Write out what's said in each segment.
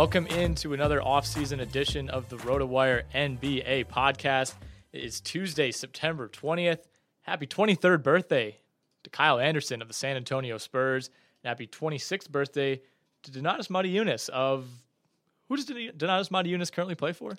Welcome into another off-season edition of the RotoWire NBA podcast. It is Tuesday, September 20th. Happy 23rd birthday to Kyle Anderson of the San Antonio Spurs. And happy 26th birthday to Donatas Motiejunas of who does Donatas Motiejunas currently play for?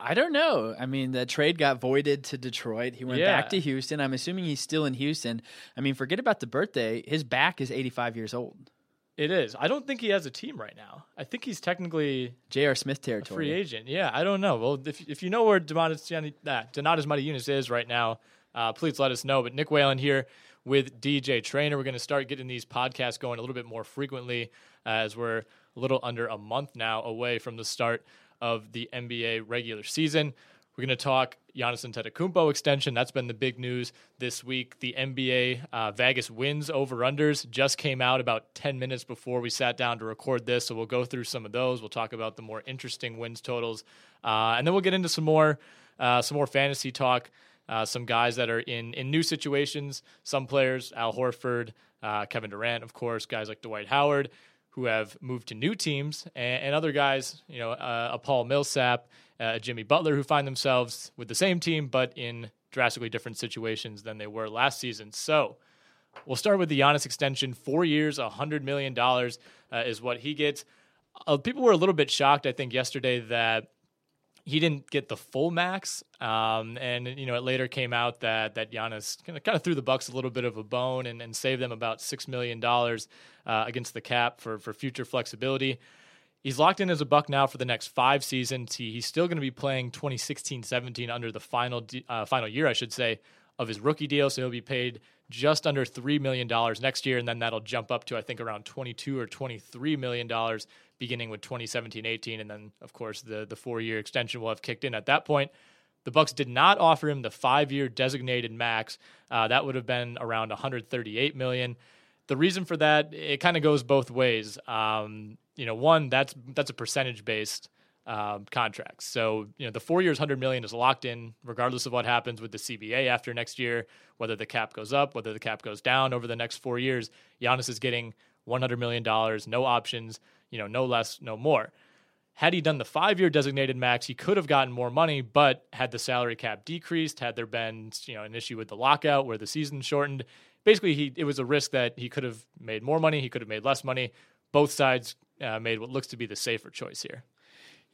I don't know. I mean, the trade got voided to Detroit. He went Yeah. back to Houston. I'm assuming he's still in Houston. I mean, forget about the birthday. His back is 85 years old. It is. I don't think he has a team right now. I think he's technically J.R. Smith a territory. free agent. Yeah, I don't know. Well, if, if you know where Donatas nah, Donatas Motiejunas is right now, uh, please let us know. But Nick Whalen here with DJ Trainer. We're going to start getting these podcasts going a little bit more frequently uh, as we're a little under a month now away from the start of the NBA regular season. We're going to talk Giannis Antetokounmpo extension. That's been the big news this week. The NBA uh, Vegas wins over unders just came out about 10 minutes before we sat down to record this. So we'll go through some of those. We'll talk about the more interesting wins totals, uh, and then we'll get into some more uh, some more fantasy talk. Uh, some guys that are in in new situations. Some players, Al Horford, uh, Kevin Durant, of course, guys like Dwight Howard, who have moved to new teams, and, and other guys, you know, uh, a Paul Millsap, uh, Jimmy Butler, who find themselves with the same team but in drastically different situations than they were last season. So. We'll start with the Giannis extension. Four years, $100 million uh, is what he gets. Uh, people were a little bit shocked, I think, yesterday that he didn't get the full max. Um, and, you know, it later came out that, that Giannis kind of, kind of threw the Bucks a little bit of a bone and, and saved them about $6 million uh, against the cap for, for future flexibility. He's locked in as a buck now for the next five seasons. He, he's still going to be playing 2016 17 under the final, uh, final year, I should say, of his rookie deal, so he'll be paid just under $3 million next year, and then that'll jump up to, I think, around 22 or $23 million beginning with 2017-18, and then, of course, the, the four-year extension will have kicked in at that point. The Bucks did not offer him the five-year designated max. Uh, that would have been around 138 million. The reason for that, it kind of goes both ways. Um, you know, one that's that's a percentage based um, contract. So you know, the four years, 100 million is locked in, regardless of what happens with the CBA after next year, whether the cap goes up, whether the cap goes down over the next four years. Giannis is getting 100 million dollars, no options. You know, no less, no more. Had he done the five year designated max, he could have gotten more money, but had the salary cap decreased, had there been you know an issue with the lockout where the season shortened, basically he it was a risk that he could have made more money, he could have made less money. Both sides uh, made what looks to be the safer choice here.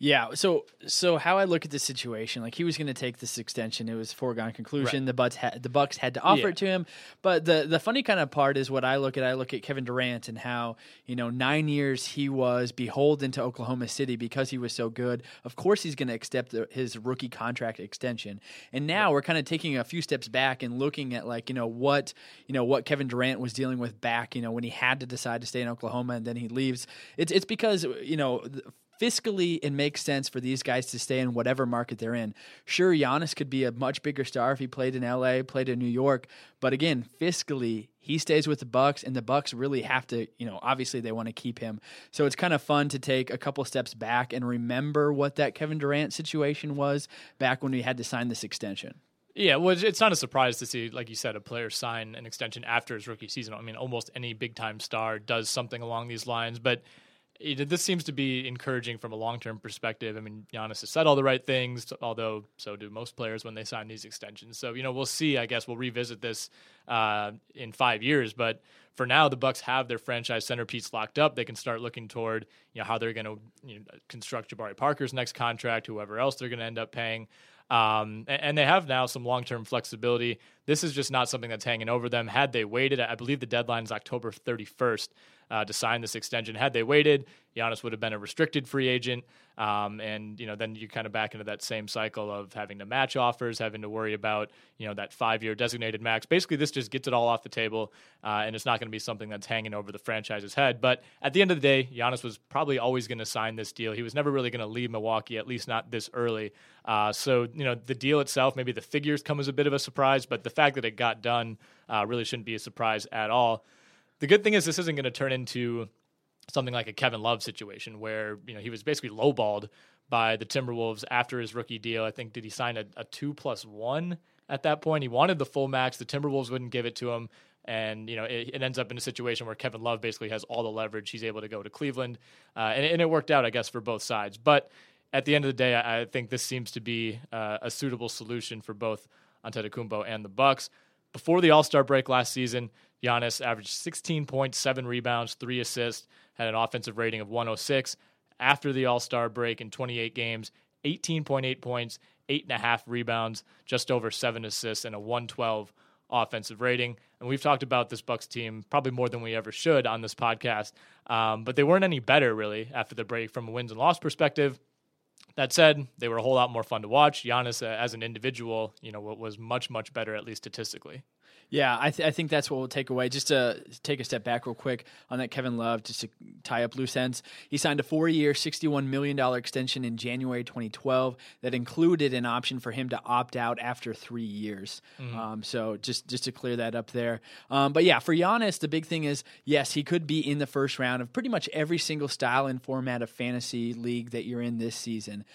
Yeah. So so how I look at the situation, like he was going to take this extension, it was foregone conclusion. Right. The Bucks had the Bucks had to offer yeah. it to him. But the the funny kind of part is what I look at. I look at Kevin Durant and how you know nine years he was beholden to Oklahoma City because he was so good. Of course, he's going to accept the, his rookie contract extension. And now right. we're kind of taking a few steps back and looking at like you know what you know what Kevin Durant was dealing with back you know when he had to decide to stay in Oklahoma and then he leaves. It's it's because you know fiscally it makes sense for these guys to stay in whatever market they're in. Sure, Giannis could be a much bigger star if he played in LA, played in New York, but again, fiscally, he stays with the Bucks and the Bucks really have to, you know, obviously they want to keep him. So it's kind of fun to take a couple steps back and remember what that Kevin Durant situation was back when we had to sign this extension. Yeah, well, it's not a surprise to see, like you said, a player sign an extension after his rookie season. I mean, almost any big time star does something along these lines, but this seems to be encouraging from a long term perspective. I mean, Giannis has said all the right things, although so do most players when they sign these extensions. So you know, we'll see. I guess we'll revisit this uh, in five years, but for now, the Bucks have their franchise centerpiece locked up. They can start looking toward you know how they're going to you know, construct Jabari Parker's next contract, whoever else they're going to end up paying. Um, and, they have now some long term flexibility. This is just not something that's hanging over them. Had they waited, I believe the deadline is October 31st uh, to sign this extension. Had they waited, Giannis would have been a restricted free agent. Um, and you know, then you kind of back into that same cycle of having to match offers, having to worry about you know that five-year designated max. Basically, this just gets it all off the table, uh, and it's not going to be something that's hanging over the franchise's head. But at the end of the day, Giannis was probably always going to sign this deal. He was never really going to leave Milwaukee, at least not this early. Uh, so you know, the deal itself, maybe the figures come as a bit of a surprise, but the fact that it got done uh, really shouldn't be a surprise at all. The good thing is this isn't going to turn into something like a Kevin Love situation where you know he was basically lowballed by the Timberwolves after his rookie deal. I think did he sign a, a two plus one at that point? He wanted the full max. The Timberwolves wouldn't give it to him. And you know it, it, ends up in a situation where Kevin Love basically has all the leverage. He's able to go to Cleveland, uh, and, and, it worked out, I guess, for both sides. But at the end of the day, I, think this seems to be uh, a suitable solution for both Antetokounmpo and the Bucks. Before the All Star break last season, Giannis averaged 16.7 rebounds, three assists, had an offensive rating of 106. After the All Star break in 28 games, 18.8 points, eight and a half rebounds, just over seven assists, and a 112 offensive rating. And we've talked about this Bucks team probably more than we ever should on this podcast. Um, but they weren't any better really after the break from a wins and loss perspective. That said, they were a whole lot more fun to watch. Giannis, uh, as an individual, you know, was much much better at least statistically. Yeah, I, th- I think that's what we'll take away. Just to take a step back real quick on that Kevin Love, just to tie up loose ends. He signed a four year, $61 million extension in January 2012 that included an option for him to opt out after three years. Mm-hmm. Um, so just, just to clear that up there. Um, but yeah, for Giannis, the big thing is yes, he could be in the first round of pretty much every single style and format of fantasy league that you're in this season.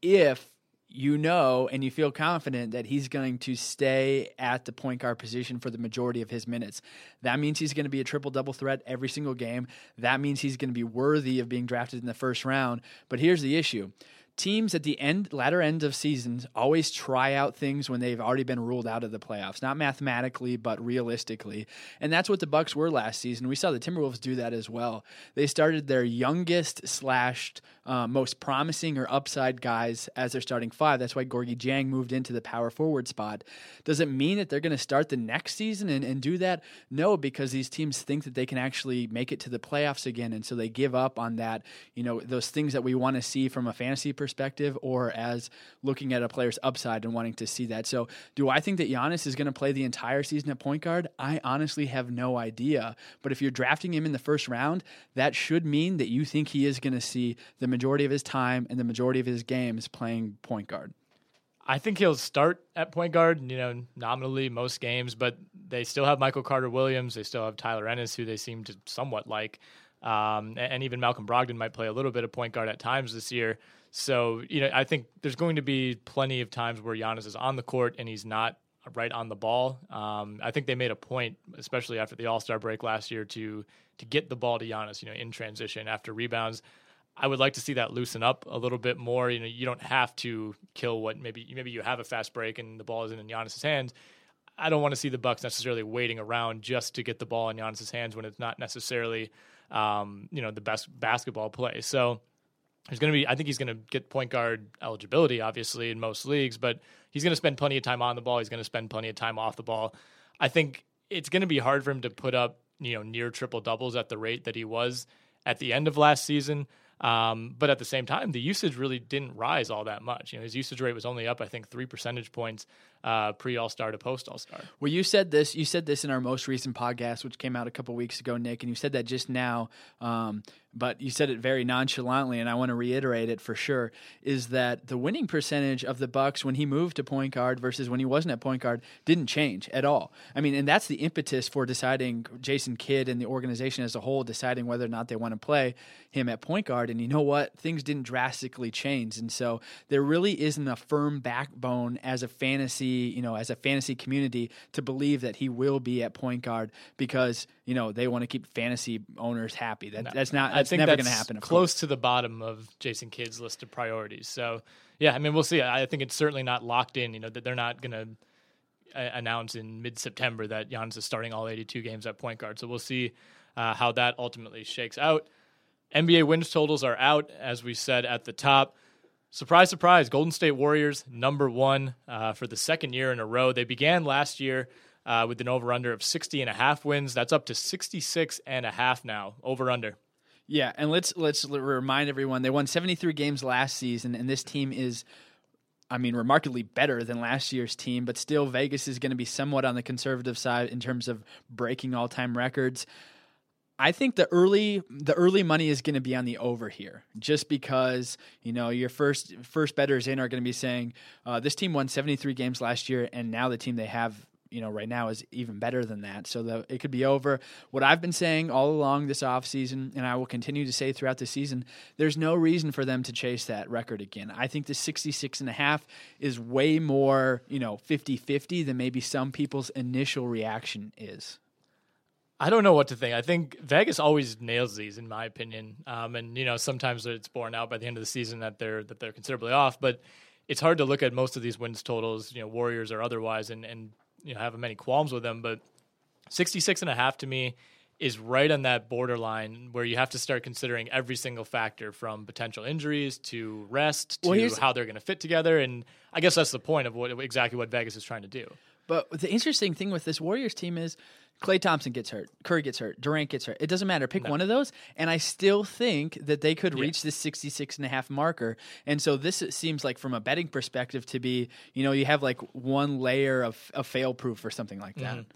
If you know and you feel confident that he's going to stay at the point guard position for the majority of his minutes. That means he's going to be a triple double threat every single game. That means he's going to be worthy of being drafted in the first round. But here's the issue teams at the end latter end of seasons always try out things when they've already been ruled out of the playoffs not mathematically but realistically and that's what the bucks were last season we saw the timberwolves do that as well they started their youngest slashed uh, most promising or upside guys as their starting five that's why gorgui dieng moved into the power forward spot does it mean that they're going to start the next season and, and do that no because these teams think that they can actually make it to the playoffs again and so they give up on that you know those things that we want to see from a fantasy perspective perspective or as looking at a player's upside and wanting to see that. So, do I think that Giannis is going to play the entire season at point guard? I honestly have no idea. But if you're drafting him in the first round, that should mean that you think he is going to see the majority of his time and the majority of his games playing point guard. I think he'll start at point guard, you know, nominally most games, but they still have Michael Carter Williams. They still have Tyler Ennis, who they seem to somewhat like. Um, and even Malcolm Brogdon might play a little bit of point guard at times this year. So, you know, I think there's going to be plenty of times where Giannis is on the court and he's not right on the ball. Um, I think they made a point, especially after the All Star break last year, to to get the ball to Giannis, you know, in transition after rebounds. I would like to see that loosen up a little bit more. You know, you don't have to kill what maybe maybe you have a fast break and the ball isn't in Giannis's hands. I don't want to see the Bucks necessarily waiting around just to get the ball in Giannis's hands when it's not necessarily um, you know the best basketball play. So there's going to be I think he's going to get point guard eligibility obviously in most leagues, but he's going to spend plenty of time on the ball. He's going to spend plenty of time off the ball. I think it's going to be hard for him to put up you know near triple doubles at the rate that he was at the end of last season. Um, but at the same time, the usage really didn't rise all that much. You know, his usage rate was only up, I think, three percentage points uh, pre All Star to post All Star. Well, you said this. You said this in our most recent podcast, which came out a couple weeks ago, Nick, and you said that just now. Um, but you said it very nonchalantly, and I want to reiterate it for sure. Is that the winning percentage of the Bucks when he moved to point guard versus when he wasn't at point guard didn't change at all. I mean, and that's the impetus for deciding Jason Kidd and the organization as a whole deciding whether or not they want to play him at point guard. And you know what? Things didn't drastically change, and so there really isn't a firm backbone as a fantasy you know, as a fantasy community to believe that he will be at point guard because you know they want to keep fantasy owners happy. That, no, that's not. That's never going to happen. Close to the bottom of Jason Kidd's list of priorities. So yeah, I mean, we'll see. I think it's certainly not locked in. You know that they're not going to uh, announce in mid September that Giannis is starting all 82 games at point guard. So we'll see uh, how that ultimately shakes out. NBA wins totals are out, as we said at the top. Surprise, surprise, Golden State Warriors, number one uh, for the second year in a row. They began last year uh, with an over under of 60 and a half wins. That's up to 66 and a half now, over under. Yeah, and let's let's remind everyone they won 73 games last season, and this team is, I mean, remarkably better than last year's team. But still, Vegas is going to be somewhat on the conservative side in terms of breaking all time records. I think the early the early money is going to be on the over here, just because you know your first first betters in are going to be saying uh, this team won 73 games last year, and now the team they have you know right now is even better than that. So the, it could be over. What I've been saying all along this offseason, and I will continue to say throughout the season, there's no reason for them to chase that record again. I think the 66 and a half is way more you know 50-50 than maybe some people's initial reaction is. I don't know what to think. I think Vegas always nails these, in my opinion. Um, and you know, sometimes it's borne out by the end of the season that they're that they're considerably off. But it's hard to look at most of these wins totals, you know, Warriors or otherwise, and and you know have many qualms with them. But 66 and a half to me is right on that borderline where you have to start considering every single factor from potential injuries to rest to well, how they're going to fit together. And I guess that's the point of what exactly what Vegas is trying to do. But the interesting thing with this Warriors team is Klay Thompson gets hurt, Curry gets hurt, Durant gets hurt. It doesn't matter. Pick no. one of those, and I still think that they could reach yeah. this 66 and a half marker. And so this seems like, from a betting perspective, to be, you know, you have like one layer of, of fail proof or something like that. Mm-hmm.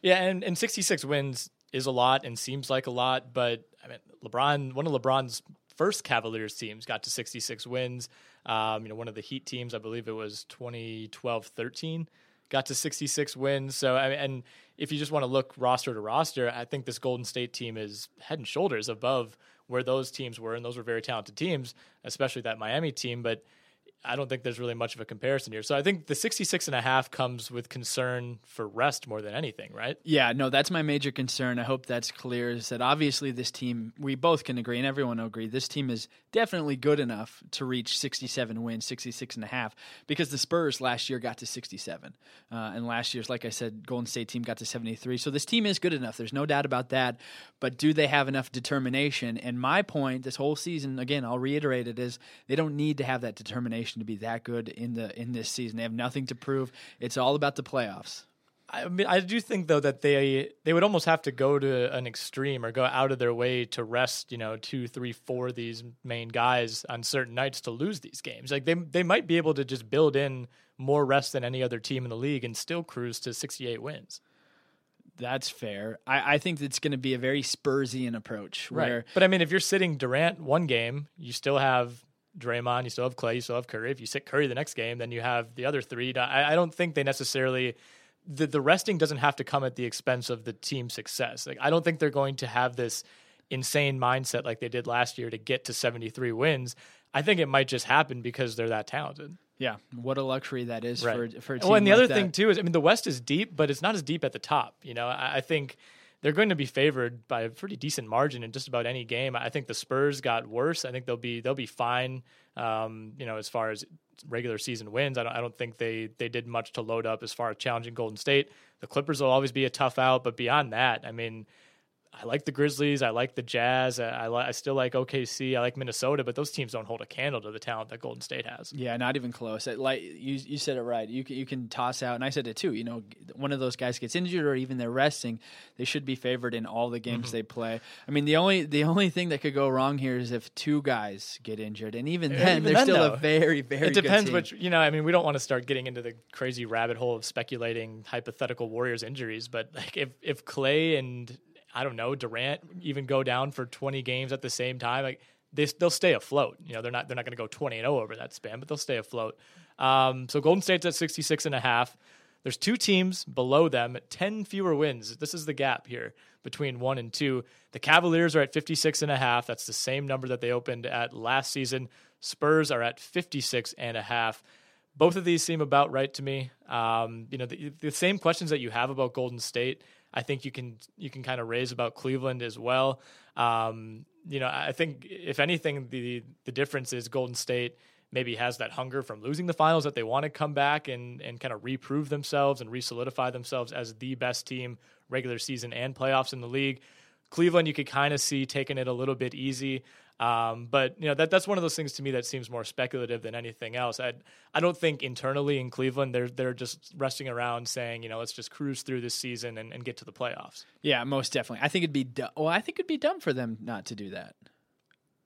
Yeah, and, and 66 wins is a lot and seems like a lot, but I mean, LeBron, one of LeBron's first Cavaliers teams got to 66 wins. Um, you know, one of the Heat teams, I believe it was 2012 13 got to 66 wins. So, I mean, and if you just want to look roster to roster, I think this Golden State team is head and shoulders above where those teams were, and those were very talented teams, especially that Miami team. But I don't think there's really much of a comparison here. So I think the 66 and a half comes with concern for rest more than anything, right? Yeah, no, that's my major concern. I hope that's clear is that obviously this team, we both can agree and everyone will agree, this team is definitely good enough to reach 67 wins, 66 and a half because the Spurs last year got to 67. Uh, and last year's, like I said, Golden State team got to 73. So this team is good enough. There's no doubt about that. But do they have enough determination? And my point this whole season, again, I'll reiterate it, is they don't need to have that determination to be that good in the in this season. They have nothing to prove. It's all about the playoffs. I mean, I do think though that they they would almost have to go to an extreme or go out of their way to rest, you know, two, three, four of these main guys on certain nights to lose these games. Like they they might be able to just build in more rest than any other team in the league and still cruise to 68 wins. That's fair. I, I think it's going to be a very Spursian approach. Where, right. But I mean, if you're sitting Durant one game, you still have Draymond, you still have Klay, you still have Curry. If you sit Curry the next game, then you have the other three. I, I don't think they necessarily the the resting doesn't have to come at the expense of the team success. Like I don't think they're going to have this insane mindset like they did last year to get to 73 wins. I think it might just happen because they're that talented. Yeah, what a luxury that is right. for for. A team well, and the like other that. thing too is, I mean, the West is deep, but it's not as deep at the top. You know, I, I think they're going to be favored by a pretty decent margin in just about any game. I think the Spurs got worse. I think they'll be they'll be fine. Um, you know, as far as regular season wins, I don't I don't think they they did much to load up as far as challenging Golden State. The Clippers will always be a tough out, but beyond that, I mean. I like the Grizzlies. I like the Jazz. I, I, li- I, still like OKC. I like Minnesota, but those teams don't hold a candle to the talent that Golden State has. Yeah, not even close. Like you, you said it right. You can, you can toss out, and I said it too. You know, one of those guys gets injured or even they're resting, they should be favored in all the games mm-hmm. they play. I mean, the only the only thing that could go wrong here is if two guys get injured, and even then, even they're then, still though, a very very. It depends which you know. I mean, we don't want to start getting into the crazy rabbit hole of speculating hypothetical Warriors injuries, but like if if Klay and I don't know, Durant even go down for 20 games at the same time, like they, they'll stay afloat. You know, they're not they're not going to go 20 and 0 over that span, but they'll stay afloat. Um, so Golden State's at 66 and a half. There's two teams below them, 10 fewer wins. This is the gap here between 1 and 2. The Cavaliers are at 56 and a half. That's the same number that they opened at last season. Spurs are at 56 and a half. Both of these seem about right to me. Um, you know, the, the same questions that you have about Golden State I think you can you can kind of raise about Cleveland as well. Um, you know, I think if anything, the the difference is Golden State maybe has that hunger from losing the finals that they want to come back and and kind of reprove themselves and resolidify themselves as the best team regular season and playoffs in the league. Cleveland, you could kind of see taking it a little bit easy. Um, but you know that that's one of those things to me that seems more speculative than anything else. I I don't think internally in Cleveland they're they're just resting around saying you know let's just cruise through this season and, and get to the playoffs. Yeah, most definitely. I think it'd be du- well. I think it'd be dumb for them not to do that.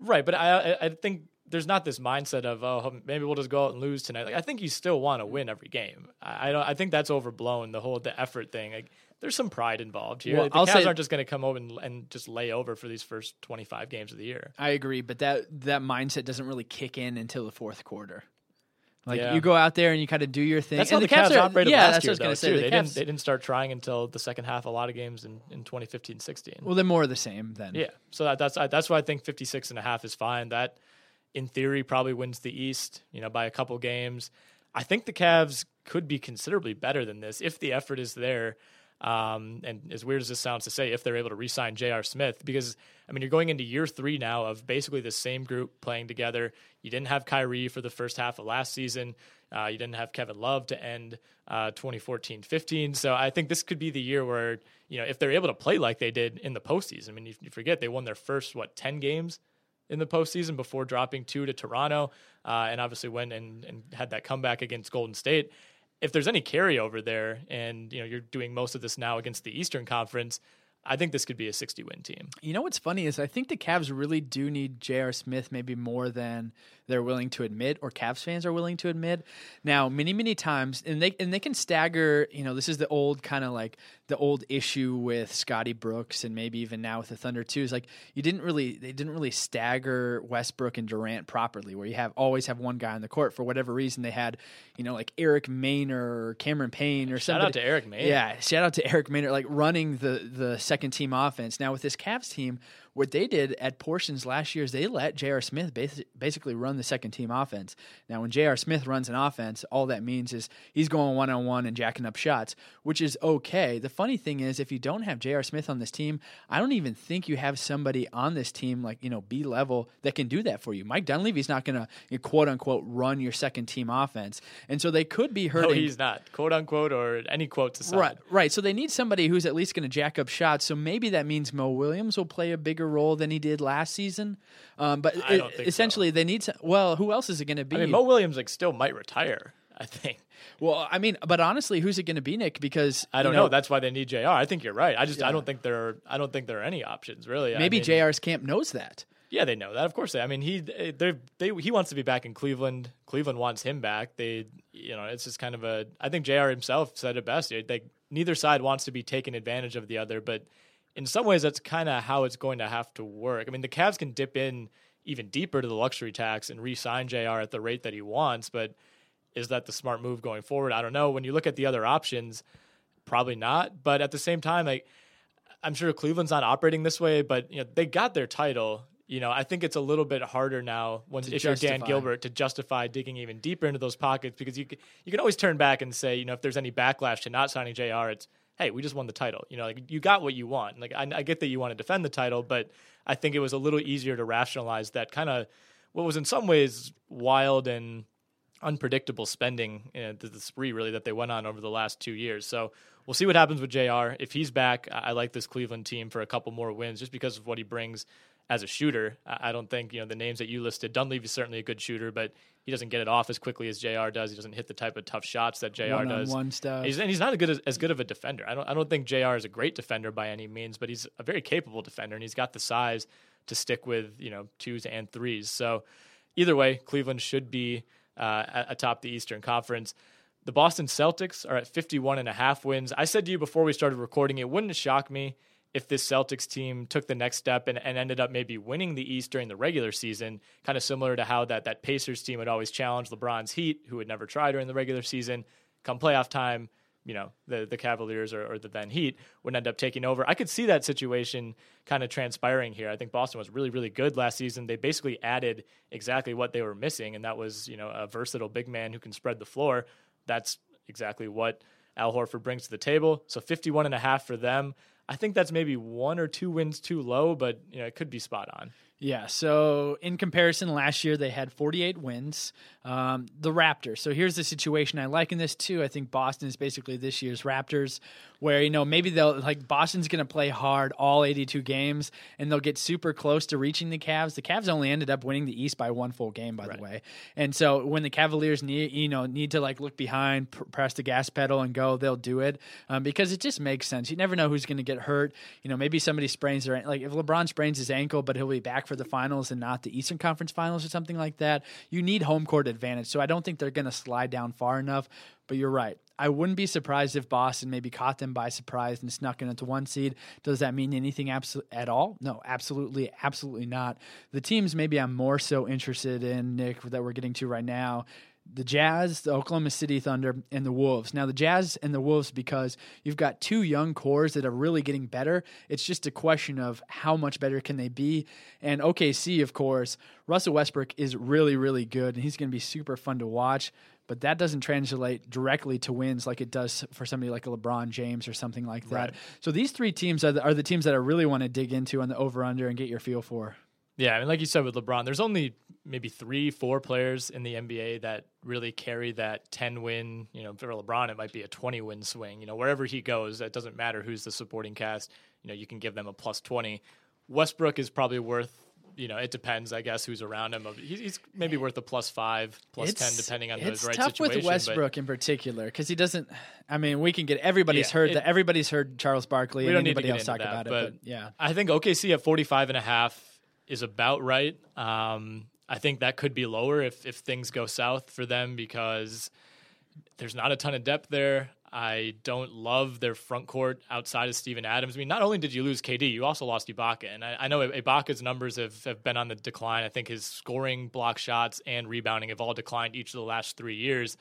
Right, but I I think there's not this mindset of oh maybe we'll just go out and lose tonight. Like I think you still want to win every game. I, I don't. I think that's overblown. The whole the effort thing. Like there's some pride involved here. Well, the I'll Cavs aren't just going to come over and, and, just lay over for these first 25 games of the year. I agree, but that that mindset doesn't really kick in until the fourth quarter. Like yeah. you go out there and you kind of do your thing. That's and how the, the Cavs, Cavs are, operated yeah, last year, though, say, too. The they Cavs, didn't they didn't start trying until the second half. A lot of games in, in 2015-16. Well, they're more of the same then. Yeah, so that, that's that's why I think 56 and a half is fine. That in theory probably wins the East. You know, by a couple games. I think the Cavs could be considerably better than this if the effort is there. Um, and as weird as this sounds to say, if they're able to re-sign J.R. Smith, because I mean you're going into year three now of basically the same group playing together. You didn't have Kyrie for the first half of last season. Uh, you didn't have Kevin Love to end uh, 2014-15. So I think this could be the year where you know if they're able to play like they did in the postseason. I mean, you, you forget they won their first what 10 games in the postseason before dropping two to Toronto, uh, and obviously went and, and had that comeback against Golden State if there's any carryover there, and you know you're doing most of this now against the Eastern Conference, I think this could be a 60 win team. You know what's funny is I think the Cavs really do need J.R. Smith maybe more than they're willing to admit or Cavs fans are willing to admit. Now, many many times and they and they can stagger, you know, this is the old kind of like the old issue with Scotty Brooks and maybe even now with the Thunder too is like you didn't really they didn't really stagger Westbrook and Durant properly where you have always have one guy on the court for whatever reason they had, you know, like Eric Maynor or Cameron Payne or something. shout somebody. out to Eric Maynor. Yeah, shout out to Eric Maynor like running the the second team offense. Now with this Cavs team what they did at portions last year is they let J.R. Smith basically run the second team offense. Now, when J.R. Smith runs an offense, all that means is he's going one on one and jacking up shots, which is okay. The funny thing is, if you don't have J.R. Smith on this team, I don't even think you have somebody on this team like you know B level that can do that for you. Mike Dunleavy's not going to quote unquote run your second team offense, and so they could be hurting. No, he's not quote unquote or any quotes aside. Right, right. So they need somebody who's at least going to jack up shots. So maybe that means Mo Williams will play a bigger role than he did last season. Um, but it, essentially, so. they need to. Well, who else is it going to be? I mean, Mo Williams like still might retire. I think. Well, I mean, but honestly, who's it going to be, Nick? Because I don't you know, know. That's why they need Jr. I think you're right. I just Yeah. I don't think there are, I don't think there are any options really. I maybe mean, JR's camp knows that. Yeah, they know that. Of course, they. I mean, he they they he wants to be back in Cleveland. Cleveland wants him back. They, you know, it's just kind of a. I think Jr. himself said it best. They neither side wants to be taken advantage of the other, but in some ways, that's kind of how it's going to have to work. I mean, the Cavs can dip in even deeper to the luxury tax and re-sign Jr. at the rate that he wants, but is that the smart move going forward? I don't know. When you look at the other options, probably not. But at the same time, like I'm sure Cleveland's not operating this way, but you know they got their title. You know, I think it's a little bit harder now once To if you're Dan. Gilbert to justify digging even deeper into those pockets because you you can always turn back and say, you know, if there's any backlash to not signing Jr., it's hey, we just won the title. You know, like you got what you want. Like I, I get that you want to defend the title, but I think it was a little easier to rationalize that kind of what was in some ways wild and unpredictable spending, uh, the, the spree really that they went on over the last two years. So we'll see what happens with Jr. If he's back, I, I like this Cleveland team for a couple more wins just because of what he brings as a shooter. I don't think you know the names that you listed. Dunleavy is certainly a good shooter, but he doesn't get it off as quickly as Jr. does. He doesn't hit the type of tough shots that Jr. does. One-on-one stuff. He's, and he's not a good as, as good of a defender. I don't I don't think Jr. is a great defender by any means, but he's a very capable defender, and he's got the size to stick with you know twos and threes. So either way, Cleveland should be uh, atop the Eastern Conference. The Boston Celtics are at 51 and a half wins. I said to you before we started recording, it wouldn't shock me if this Celtics team took the next step and, and ended up maybe winning the East during the regular season, kind of similar to how that, that Pacers team would always challenge LeBron's Heat, who would never try during the regular season. Come playoff time, you know, the, the Cavaliers or, or the then Heat would end up taking over. I could see that situation kind of transpiring here. I think Boston was really, really good last season. They basically added exactly what they were missing, and that was, you know, a versatile big man who can spread the floor. That's exactly what Al Horford brings to the table. So 51 and a half for them. I think that's maybe one or two wins too low, but you know, it could be spot on. Yeah. So in comparison, last year they had 48 wins. Um, the Raptors. So here's the situation. I liken this too. I think Boston is basically this year's Raptors, where you know maybe they'll like Boston's going to play hard all 82 games, and they'll get super close to reaching the Cavs. The Cavs only ended up winning the East by one full game, by the way. And so when the Cavaliers need you know need to like look behind, pr- press the gas pedal, and go, they'll do it um, because it just makes sense. You never know who's going to get hurt. You know, maybe somebody sprains their like if LeBron sprains his ankle, but he'll be back for the finals and not the Eastern Conference Finals or something like that. You need home court advantage, so I don't think they're going to slide down far enough. But you're right. I wouldn't be surprised if Boston maybe caught them by surprise and snuck in into one seed. Does that mean anything abso- at all? No, absolutely, absolutely not. The teams maybe I'm more so interested in, Nick, that we're getting to right now the Jazz, the Oklahoma City Thunder, and the Wolves. Now, the Jazz and the Wolves, because you've got two young cores that are really getting better. It's just a question of how much better can they be. And OKC, of course, Russell Westbrook is really, really good, and he's going to be super fun to watch. But that doesn't translate directly to wins like it does for somebody like a LeBron James or something like that. Right. So these three teams are the, are the teams that I really want to dig into on the over under and get your feel for. Yeah, I mean, like you said with LeBron, there's only maybe three, four players in the NBA that really carry that 10 win. You know, for LeBron, it might be a 20 win swing. You know, wherever he goes, it doesn't matter who's the supporting cast. You know, you can give them a plus 20. Westbrook is probably worth. You know, it depends, I guess, who's around him. He's, he's maybe worth a plus five, plus ten, depending on it's the right tough situation. with but- Westbrook in particular because he doesn't. I mean, we can get everybody's Yeah, heard it- that everybody's heard Charles Barkley we and don't need to anybody else talk that, about it. but, But yeah, I think OKC at 45 and a half is about right. Um, I think that could be lower if if things go south for them because there's not a ton of depth there. I don't love their front court outside of Steven Adams. I mean, not only did you lose KD, you also lost Ibaka. And I, I know Ibaka's numbers have, have been on the decline. I think his scoring, block shots, and rebounding have all declined each of the last three years.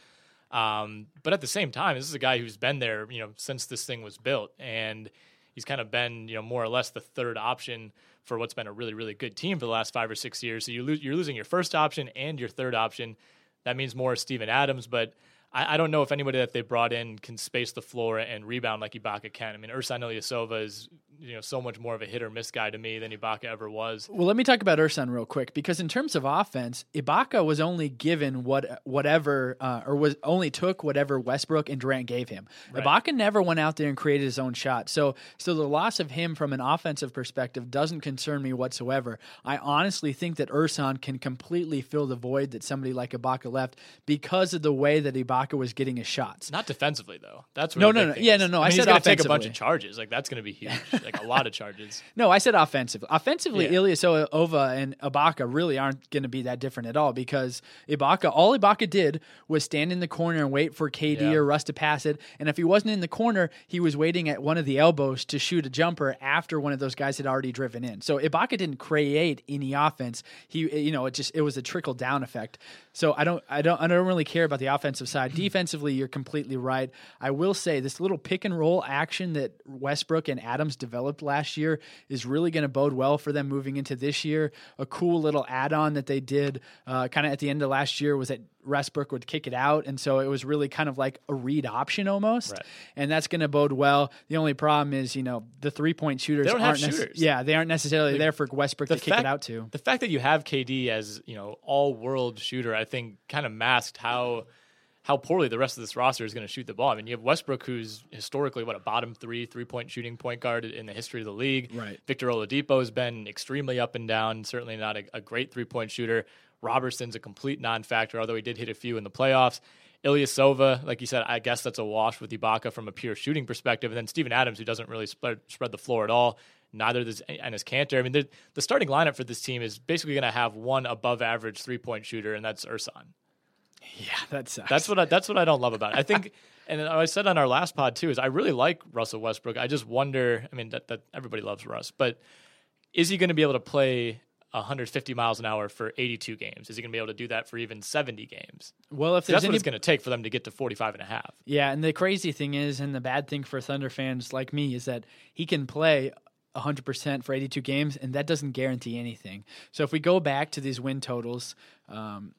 Um, but at the same time, this is a guy who's been there, you know, since this thing was built, and he's kind of been, you know, more or less the third option for what's been a really, really good team for the last five or six years. So you lose, you're losing your first option and your third option. That means more Steven Adams, but I, I don't know if anybody that they brought in can space the floor and rebound like Ibaka can. I mean, Ersan Ilyasova is you know so much more of a hit or miss guy to me than Ibaka ever was. Well, let me talk about Ersan real quick because in terms of offense, Ibaka was only given what whatever uh, or was only took whatever Westbrook and Durant gave him. Right. Ibaka never went out there and created his own shot. So, so the loss of him from an offensive perspective doesn't concern me whatsoever. I honestly think that Ersan can completely fill the void that somebody like Ibaka left because of the way that Ibaka was getting his shots. Not defensively though. That's no, no, no. Yeah, no, no. I, I mean, said he's to take a bunch of charges. Like that's going to be huge. like a lot of charges. No, I said offensively. Offensively, yeah. Ilyasova and Ibaka really aren't going to be that different at all because Ibaka, all Ibaka did was stand in the corner and wait for KD yeah. or Russ to pass it. And if he wasn't in the corner, he was waiting at one of the elbows to shoot a jumper after one of those guys had already driven in. So Ibaka didn't create any offense. He, you know, it just it was a trickle down effect. So I don't, I don't, I don't really care about the offensive side. Defensively, you're completely right. I will say this little pick and roll action that Westbrook and Adams developed last year is really going to bode well for them moving into this year. A cool little add on that they did uh, kind of at the end of last year was that Westbrook would kick it out, and so it was really kind of like a read option almost, right. and that's going to bode well. The only problem is, you know, the three point shooters aren't nece- yeah, they aren't necessarily like, there for Westbrook to fact, kick it out to. The fact that you have KD as you know all world shooter, I think, kind of masked how how poorly the rest of this roster is going to shoot the ball. I mean, you have Westbrook, who's historically what a bottom three three point shooting point guard in the history of the league. Right. Victor Oladipo has been extremely up and down. Certainly not a, a great three point shooter. Robertson's a complete non-factor, although he did hit a few in the playoffs. Ilyasova, like you said, I guess that's a wash with Ibaka from a pure shooting perspective. And then Steven Adams, who doesn't really spread, spread the floor at all. Neither does Enes Kanter. I mean, the, the starting lineup for this team is basically going to have one above average three point shooter, and that's Ersan. Yeah, that sucks. That's what I, that's what I don't love about it. I think, and I said on our last pod too, is I really like Russell Westbrook. I just wonder. I mean, that, that everybody loves Russ, but is he going to be able to play 150 miles an hour for 82 games? Is he going to be able to do that for even 70 games? Well, if that's any... what it's going to take for them to get to 45 and a half. Yeah, and the crazy thing is, and the bad thing for Thunder fans like me is that he can play 100% for 82 games, and that doesn't guarantee anything. So if we go back to these win totals, um,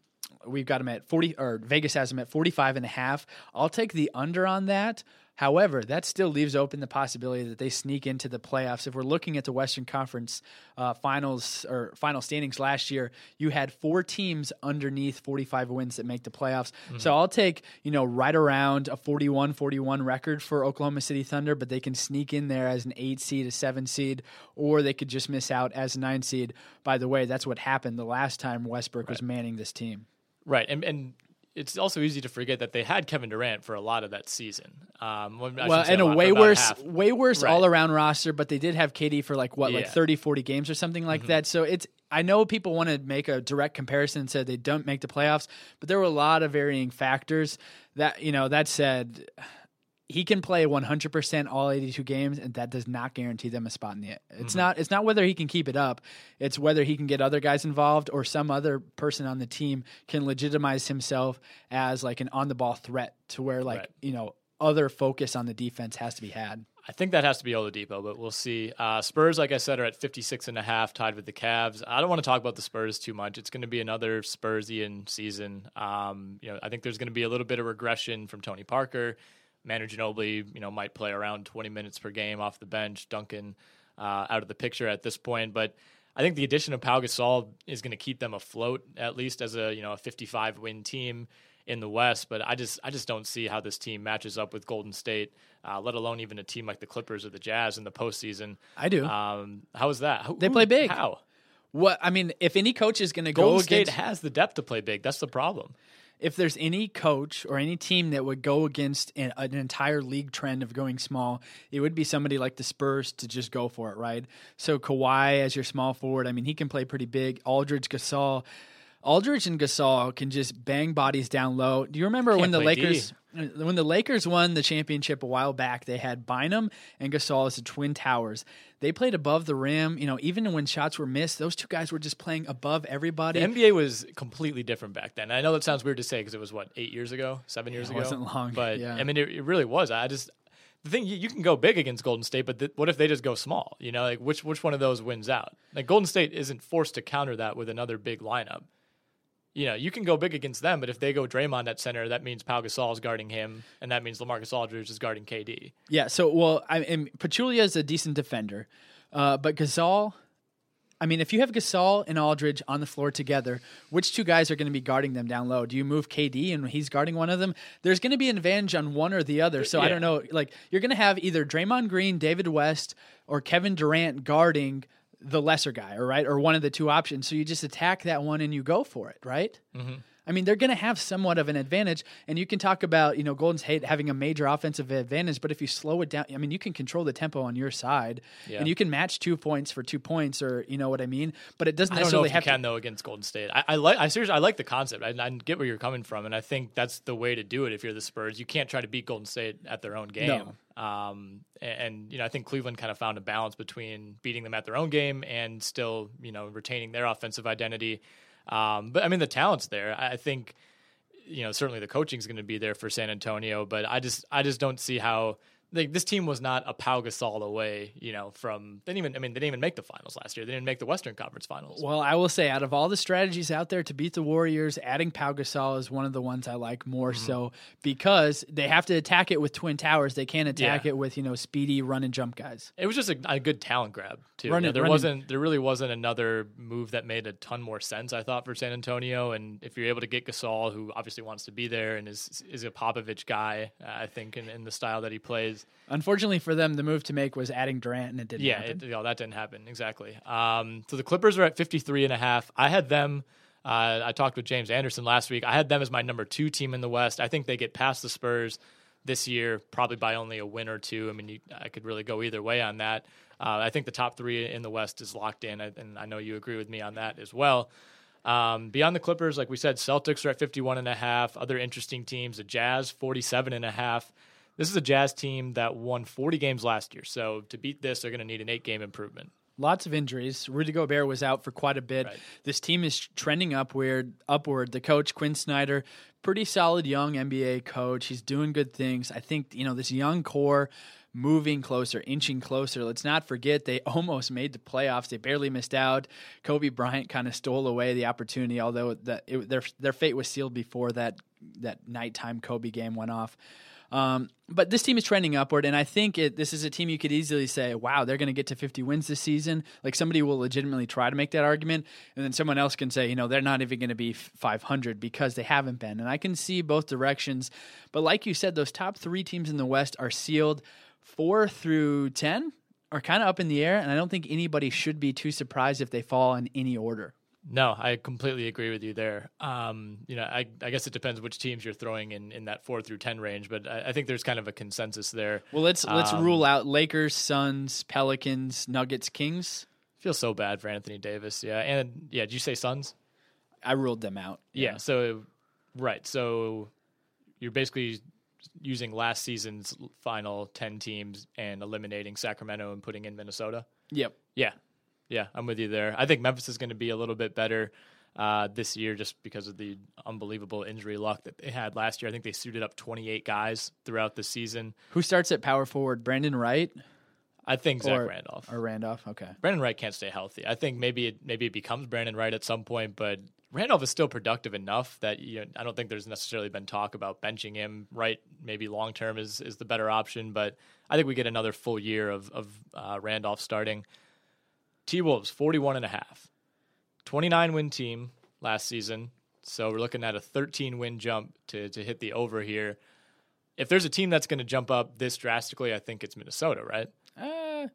we've got them at 40, or Vegas has them at 45 and a half. I'll take the under on that. However, that still leaves open the possibility that they sneak into the playoffs. If we're looking at the Western Conference uh, finals or final standings last year, you had four teams underneath 45 wins that make the playoffs. Mm-hmm. So I'll take, you know, right around a 41 41 record for Oklahoma City Thunder, but they can sneak in there as an eight seed, a seven seed, or they could just miss out as a nine seed. By the way, that's what happened the last time Westbrook right. was manning this team. Right. And, and it's also easy to forget that they had Kevin Durant for a lot of that season. Um, well, and a, way worse, way worse all around roster, but they did have KD for like what, yeah. like 30, 40 games or something like mm-hmm. that. So it's, I know people want to make a direct comparison and said they don't make the playoffs, but there were a lot of varying factors. That you know, that said, he can play 100% all 82 games and that does not guarantee them a spot in the it's mm-hmm. not it's not whether he can keep it up it's whether he can get other guys involved or some other person on the team can legitimize himself as like an on the ball threat to where like right. you know other focus on the defense has to be had I think that has to be Oladipo, but we'll see. Uh, Spurs, like I said, are at 56 and a half, tied with the Cavs. I don't want to talk about the Spurs too much. It's going to be another Spursian season. Um, you know, I think there's going to be a little bit of regression from Tony Parker. Manu Ginobili, you know, might play around 20 minutes per game off the bench. Duncan uh, out of the picture at this point, but I think the addition of Pau Gasol is going to keep them afloat at least as a you know a 55 win team in the West. But I just I just don't see how this team matches up with Golden State, uh, let alone even a team like the Clippers or the Jazz in the postseason. I do. Um, how is that? They play big. How? What I mean, if any coach is going to go, Golden State against, has the depth to play big. That's the problem if there's any coach or any team that would go against an, an, entire league trend of going small, it would be somebody like the Spurs to just go for it, right? So Kawhi as your small forward, I mean, he can play pretty big. Aldridge, Gasol. Aldridge and Gasol can just bang bodies down low. Do you remember when the Lakers D. when the Lakers won the championship a while back? They had Bynum and Gasol as the twin towers. They played above the rim. You know, even when shots were missed, those two guys were just playing above everybody. The NBA was completely different back then. I know that sounds weird to say because it was what eight years ago, seven years yeah, ago. Wasn't long, but yeah. I mean, it, it really was. I just the thing you, you, can go big against Golden State, but th- what if they just go small? You know, like which which one of those wins out? Like Golden State isn't forced to counter that with another big lineup. You know, you can go big against them, but if they go Draymond at center, that means Pau Gasol is guarding him, and that means Lamarcus Aldridge is guarding KD. Yeah. So, well, I mean, Pachulia is a decent defender, uh, but Gasol. I mean, if you have Gasol and Aldridge on the floor together, which two guys are going to be guarding them down low? Do you move KD and he's guarding one of them? There's going to be an advantage on one or the other. So I don't know. Like you're going to have either Draymond Green, David West, or Kevin Durant guarding the lesser guy, or right, or one of the two options. So you just attack that one and you go for it, right? Mhm. I mean, they're going to have somewhat of an advantage, and you can talk about you know Golden State having a major offensive advantage, but if you slow it down, I mean, you can control the tempo on your side, Yeah. and you can match two points for two points, or you know what I mean. But it doesn't I don't know necessarily have can to. though against Golden State. I, I like. I seriously, I like the concept. I, I get where you're coming from, and I think that's the way to do it. If you're the Spurs, you can't try to beat Golden State at their own game. Um, and, you know, I think Cleveland kind of found a balance between beating them at their own game and still, you know, retaining their offensive identity. Um, but I mean, the talent's there. I I think, you know, certainly the coaching is going to be there for San Antonio, but I just, I just don't see how. Like this team was not a Pau Gasol away, you know. From they didn't even, I mean, they didn't even make the finals last year. They didn't make the Western Conference Finals. Well, I will say, out of all the strategies out there to beat the Warriors, adding Pau Gasol is one of the ones I like more Mm-hmm. so because they have to attack it with twin towers. They can't attack Yeah. it with you know speedy run and jump guys. It was just a, a good talent grab too. Run You know, there run it. wasn't, there really wasn't another move that made a ton more sense. I thought for San Antonio, and if you're able to get Gasol, who obviously wants to be there and is is a Popovich guy, uh, I think in, in the style that he plays. Unfortunately for them, the move to make was adding Durant, and it didn't. yeah, happen. it, you know, that didn't happen exactly. Um, so the Clippers are at 53 and a half. I had them. Uh, I talked with James Anderson last week. I had them as my number two team in the West. I think they get past the Spurs this year, probably by only a win or two. I mean, you, I could really go either way on that. Uh, I think the top three in the West is locked in, and I know you agree with me on that as well. Um, beyond the Clippers, like we said, Celtics are at 51 and a half. Other interesting teams, the Jazz 47 and a half. This is a Jazz team that won 40 games last year. So to beat this, they're going to need an eight game improvement. Lots of injuries. Rudy Gobert was out for quite a bit. This team is trending upward. Upward. The coach Quin Snyder, pretty solid young NBA coach. He's doing good things. I think you know this young core moving closer, inching closer. Let's not forget they almost made the playoffs. They barely missed out. Kobe Bryant kind of stole away the opportunity, although that it, their their fate was sealed before that that nighttime Kobe game went off. Um, but this team is trending upward, and I think it, this is a team you could easily say, "Wow, they're going to get to 50 wins this season." Like somebody will legitimately try to make that argument, and then someone else can say, "You know, they're not even going to be 500 because they haven't been." And I can see both directions. But like you said, those top three teams in the West are sealed. Four through ten are kind of up in the air, and I don't think anybody should be too surprised if they fall in any order. No, I completely agree with you there. Um, you know, I, I guess it depends which teams you're throwing in, in that four through ten range, but I, I think there's kind of a consensus there. Well, let's let's Um, rule out Lakers, Suns, Pelicans, Nuggets, Kings. Feels so bad for Anthony Davis. Yeah, and yeah, did you say Suns? I ruled them out. Yeah. So, right. So you're basically using last season's final ten teams and eliminating Sacramento and putting in Minnesota. Yep. Yeah, yeah, I'm with you there. I think Memphis is going to be a little bit better uh, this year just because of the unbelievable injury luck that they had last year. I think they suited up 28 guys throughout the season. Who starts at power forward? Brandan Wright. I think Zach Or- Randolph. Or Randolph. Okay. Brandan Wright can't stay healthy. I think maybe it maybe it becomes Brandan Wright at some point, but Randolph is still productive enough that you know, I don't think there's necessarily been talk about benching him. Right, maybe long term is is the better option, but I think we get another full year of of uh, Randolph starting. T Wolves 41 and a half. 29 win team last season. So we're looking at a 13 win jump to to hit the over here. If there's a team that's going to jump up this drastically, I think it's Minnesota, right? Uh,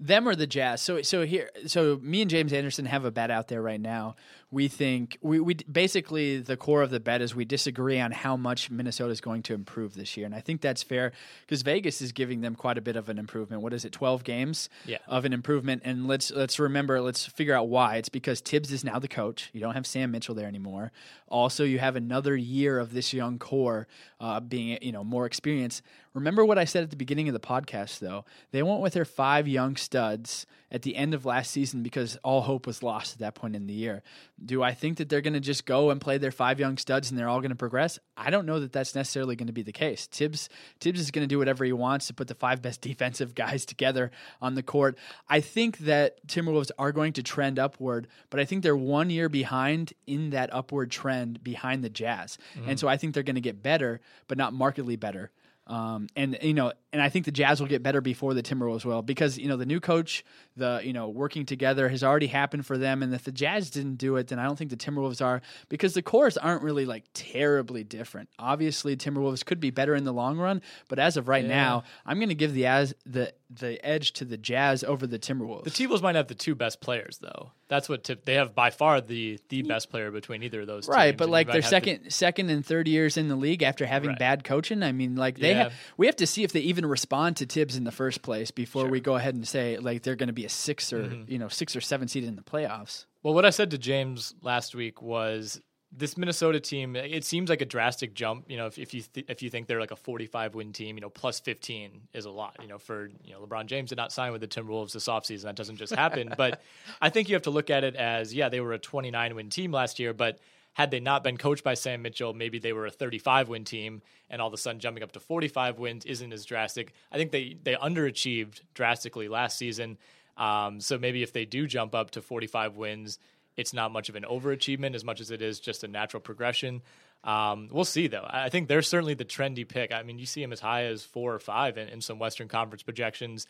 them or the Jazz. So so here so me and James Anderson have a bet out there right now. We think we we basically the core of the bet is we disagree on how much Minnesota is going to improve this year, and I think that's fair because Vegas is giving them quite a bit of an improvement. What is it, twelve games Yeah. of an improvement? And let's let's remember, let's figure out why. It's because Thibs is now the coach. You don't have Sam Mitchell there anymore. Also, you have another year of this young core uh, being you know more experience. Remember what I said at the beginning of the podcast, though. They went with their five young studs at the end of last season because all hope was lost at that point in the year. Do I think that they're going to just go and play their five young studs and they're all going to progress? I don't know that that's necessarily going to be the case. Thibs Thibs is going to do whatever he wants to put the five best defensive guys together on the court. I think that Timberwolves are going to trend upward, but I think they're one year behind in that upward trend behind the Jazz. Mm-hmm. And so I think they're going to get better, but not markedly better. Um, and you know, and I think the Jazz will get better before the Timberwolves will because you know the new coach, the you know working together has already happened for them, and if the Jazz didn't do it, then I don't think the Timberwolves are because the cores aren't really like terribly different. Obviously, Timberwolves could be better in the long run, but as of right Yeah. now, I'm going to give the as the the edge to the Jazz over the Timberwolves. The T Wolves might have the two best players, though. That's what tip. They have by far the the best player between either of those. Right, but and like their second, second and third years in the league after having Right. bad coaching. I mean, like they Yeah. have. We have to see if they even respond to Thibs in the first place before we go ahead and say like they're going to be a six or Mm-hmm. you know six or seven seed in the playoffs. Well, what I said to James last week was this Minnesota team. It seems like a drastic jump. You know, if, if you th- if you think they're like a 45 win team, you know, plus 15 is a lot. You know, for you know LeBron James did not sign with the Timberwolves this offseason. That doesn't just happen. but I think you have to look at it as yeah, they were a 29 win team last year, but had they not been coached by Sam Mitchell, maybe they were a 35 win team, and all of a sudden jumping up to 45 wins isn't as drastic. I think they they underachieved drastically last season. Um, so maybe if they do jump up to 45 wins, it's not much of an overachievement as much as it is just a natural progression. Um, we'll see though. I think they're certainly the trendy pick. I mean, you see them as high as four or five in, in some Western Conference projections.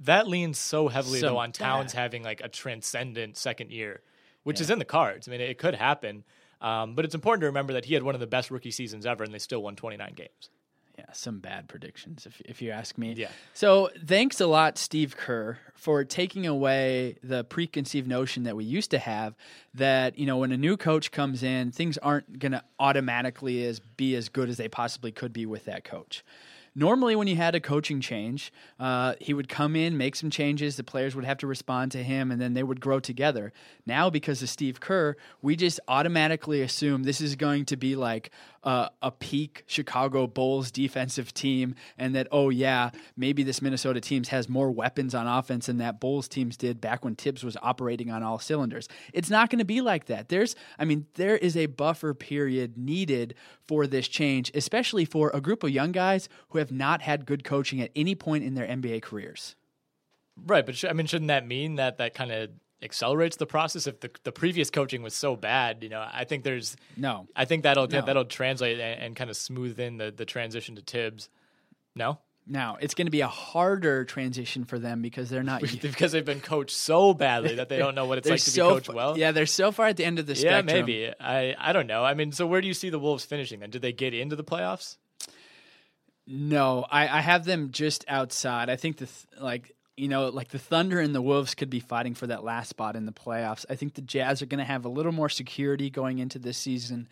That leans so heavily So though on Towns bad. having like a transcendent second year, which is in the cards. I mean, it could happen. Um, but it's important to remember that he had one of the best rookie seasons ever, and they still won 29 games. Yeah, some bad predictions if if you ask me. Yeah. So thanks a lot, Steve Kerr, for taking away the preconceived notion that we used to have that you know when a new coach comes in, things aren't going to automatically as be as good as they possibly could be with that coach. Normally, when you had a coaching change, uh, he would come in, make some changes. The players would have to respond to him, and then they would grow together. Now, because of Steve Kerr, we just automatically assume this is going to be like uh, a peak Chicago Bulls defensive team, and that oh yeah, maybe this Minnesota teams has more weapons on offense than that Bulls teams did back when Thibs was operating on all cylinders. It's not going to be like that. There's, I mean, there is a buffer period needed for this change, especially for a group of young guys who have not had good coaching at any point in their NBA careers. Right, but sh- I mean, shouldn't that mean that that kind of accelerates the process? If the the previous coaching was so bad, you know, I think there's No. I think that'll No. that'll translate and, and kind of smooth in the the transition to Thibs. No, Now, it's going to be a harder transition for them because they're not because they've been coached so badly that they don't know what it's like to so be coached well. Yeah, they're so far at the end of the yeah, spectrum. maybe. I I don't know. I mean, so where do you see the Wolves finishing then? Did they get into the playoffs? No, I, I have them just outside. I think the th- like you know like the Thunder and the Wolves could be fighting for that last spot in the playoffs. I think the Jazz are going to have a little more security going into this season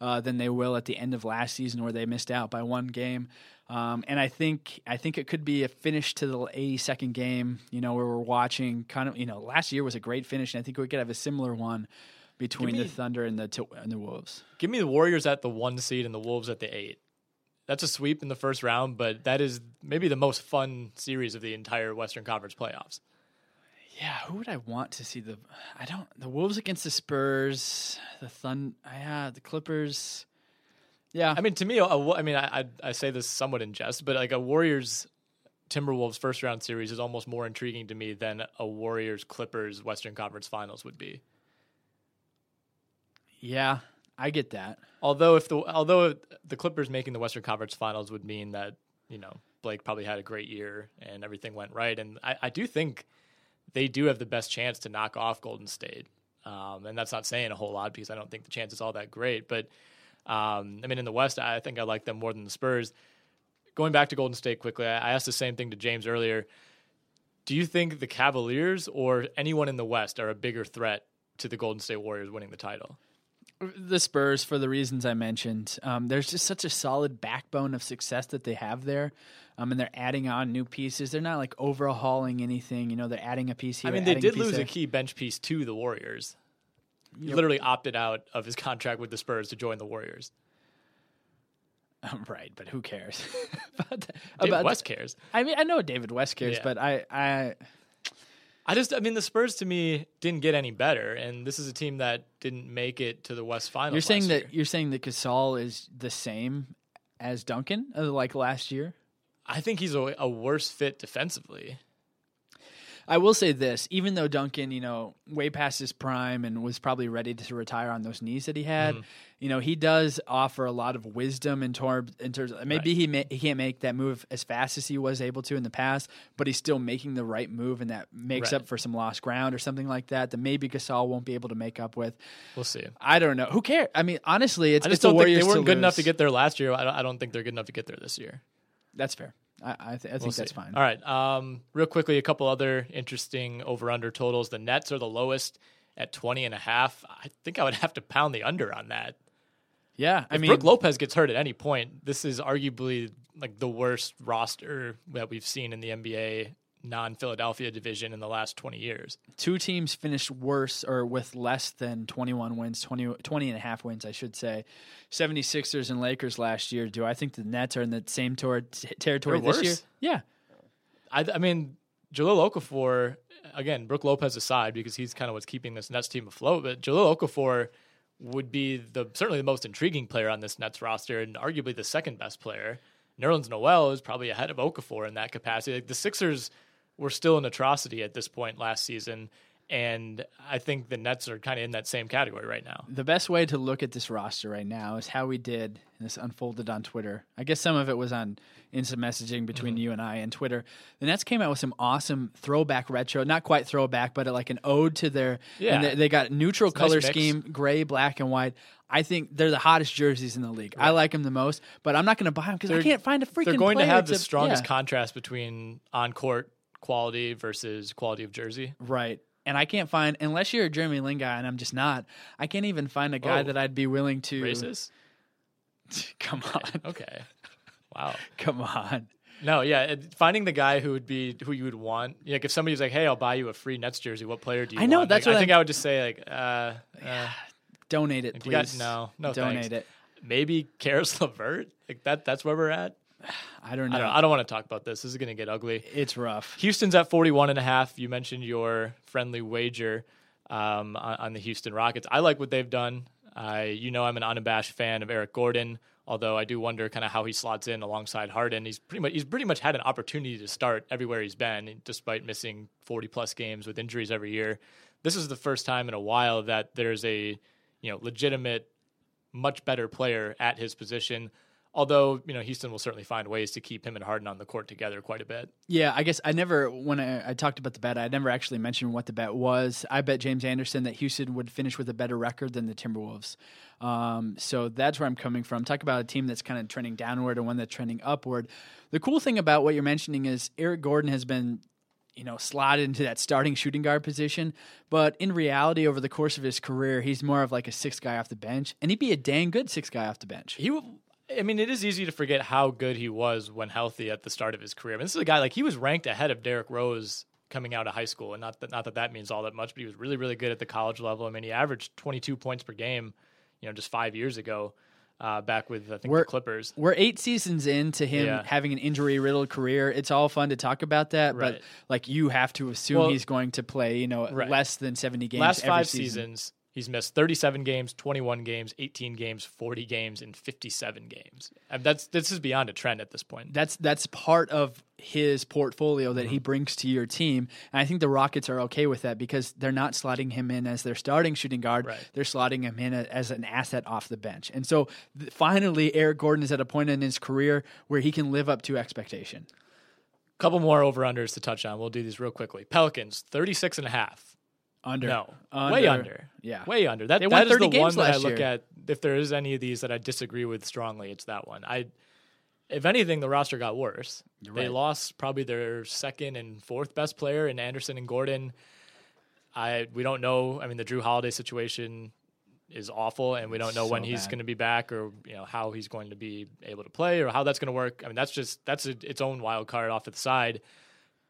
uh, than they will at the end of last season, where they missed out by one game. Um, and I think I think it could be a finish to the 82nd game. You know, where we're watching kind of you know last year was a great finish, and I think we could have a similar one between me- the Thunder and the and the Wolves. Give me the Warriors at the one seed and the Wolves at the eight. That's a sweep in the first round, but that is maybe the most fun series of the entire Western Conference playoffs. Yeah, who would I want to see the? I don't. The Wolves against the Spurs, the Thun. Yeah, the Clippers. Yeah, I mean, to me, a, a- I mean, I, I I say this somewhat in jest, but like a Warriors Timberwolves first round series is almost more intriguing to me than a Warriors Clippers Western Conference Finals would be. yeah, I get that. Although if the although the Clippers making the Western Conference Finals would mean that you know Blake probably had a great year and everything went right, and I, I do think they do have the best chance to knock off Golden State, um, and that's not saying a whole lot because I don't think the chance is all that great. But um, I mean, in the West, I think I like them more than the Spurs. Going back to Golden State quickly, I I asked the same thing to James earlier. Do you think the Cavaliers or anyone in the West are a bigger threat to the Golden State Warriors winning the title? The Spurs, for the reasons I mentioned, um, there's just such a solid backbone of success that they have there, um, and they're adding on new pieces. They're not like overhauling anything. You know, they're adding a piece here. I mean, they did piece lose there. a key bench piece to the Warriors. He literally opted out of his contract with the Spurs to join the Warriors. right, but who cares about, David about West cares. I mean, I know David West cares, Yeah. but I, I, I just, I mean, the Spurs to me didn't get any better, and this is a team that didn't make it to the West Finals. You're saying that year. you're saying that Gasol is the same as Duncan, uh, like last year. I think he's a, a worse fit defensively. I will say this: even though Duncan, you know, way past his prime and was probably ready to retire on those knees that he had, Mhm. you know, he does offer a lot of wisdom in, tor- in terms. maybe he ma- he can't make that move as fast as he was able to in the past, but he's still making the right move, and that makes Right. up for some lost ground or something like that. That maybe Gasol won't be able to make up with. We'll see. I don't know. Who cares? I mean, honestly, it's I just it's the don't think Warriors they weren't good enough to get there last year. I don't, I don't think they're good enough to get there this year. That's fair. I, I, th- I We'll think see. that's fine. All right. Um, real quickly, a couple other interesting over under totals. The Nets are the lowest at 20 and a half. I think I would have to pound the under on that. Yeah, I If mean, Brook Lopez gets hurt at any point, this is arguably like the worst roster that we've seen in the NBA non Philadelphia division in the last 20 years. two teams finished worse or with less than 21 wins 20, 20 and a half wins i should say 76ers and lakers last year do i think the nets are in the same tor- t- territory They're this year worse. yeah I, I mean, Jahlil Okafor, again, Brook Lopez aside, because he's kind of what's keeping this Nets team afloat, but Jahlil Okafor would be the certainly the most intriguing player on this Nets roster and arguably the second best player. Nerlens Noel is probably ahead of Okafor in that capacity. Like the Sixers were still an atrocity at this point last season, and I think the Nets are kind of in that same category right now. the best way to look at this roster right now is how we did and this unfolded on twitter i guess some of it was on instant messaging between Mm-hmm. you and i and twitter the nets came out with some awesome throwback retro not quite throwback but like an ode to their Yeah. and they, they got neutral It's a nice color scheme gray black and white I think they're the hottest jerseys in the league. I like them the most, but I'm not going to buy them because I can't find a freaking. They're going to have the strongest yeah. contrast between on court quality versus quality of jersey. Right. And I can't find unless you're a Jeremy Lin guy, and I'm just not. I can't even find a guy Whoa. that I'd be willing to. Racist? Come on, Okay. Wow. come on. No, yeah, finding the guy who would be who you would want. Like if somebody's like, "Hey, I'll buy you a free Nets jersey," what player do you I know, want? that's Like, what I think I'm- I would just say like, uh, uh Donate it, if you got- please. no, no, donate thanks. it. maybe Caris LeVert. Like that. That's where we're at. I don't I know. don't. I don't want to talk about this. This is going to get ugly. It's rough. Houston's at 41 and a half. You mentioned your friendly wager um, on, on the Houston Rockets. I like what they've done. I, you know, I'm an unabashed fan of Eric Gordon. Although I do wonder kind of how he slots in alongside Harden. He's pretty much he's pretty much had an opportunity to start everywhere he's been, despite missing 40 plus games with injuries every year. This is the first time in a while that there's a you know legitimate, much better player at his position. Although you know Houston will certainly find ways to keep him and Harden on the court together quite a bit. Yeah, I guess I never when I, I talked about the bet, I never actually mentioned what the bet was. I bet James Anderson that Houston would finish with a better record than the Timberwolves. Um, so that's where I'm coming from. Talk about a team that's kind of trending downward and one that's trending upward. The cool thing about what you're mentioning is Eric Gordon has been you know, slotted into that starting shooting guard position. But in reality, over the course of his career, he's more of like a six guy off the bench, and he'd be a dang good six guy off the bench. He, I mean, it is easy to forget how good he was when healthy at the start of his career. I mean, this is a guy like he was ranked ahead of Derrick Rose coming out of high school, and not that not that that means all that much, but he was really really good at the college level. I mean, he averaged 22 points per game, you know, just five years ago, uh, back with I think We're- the Clippers. We're eight seasons into him Yeah. having an injury riddled career. It's all fun to talk about that, but like you have to assume Well- he's going to play, you know, Right. less than 70 games Last every five season. seasons, he's missed 37 games, 21 games, 18 games, 40 games, and 57 games. And that's this is beyond a trend at this point. That's that's part of his portfolio that Mm-hmm. he brings to your team, and I think the Rockets are okay with that because they're not slotting him in as their starting shooting guard. Right. They're slotting him in as an asset off the bench, and so th- finally, Eric Gordon is at a point in his career where he can live up to expectation. Couple more over unders to touch on. We'll do these real quickly. Pelicans 36 and a half. Under, No, Under. way under. Yeah. way under. That They that is 30 the one that I look year. at. If there is any of these that I disagree with strongly, it's that one. I, if anything, the roster got worse. They right. lost probably their second and fourth best player in Anderson and Gordon. I we don't know. I mean, the Jrue Holiday situation is awful, and we don't know So when he's going to be back, or you know how he's going to be able to play, or how that's going to work. I mean, that's just that's a, its own wild card off to the side.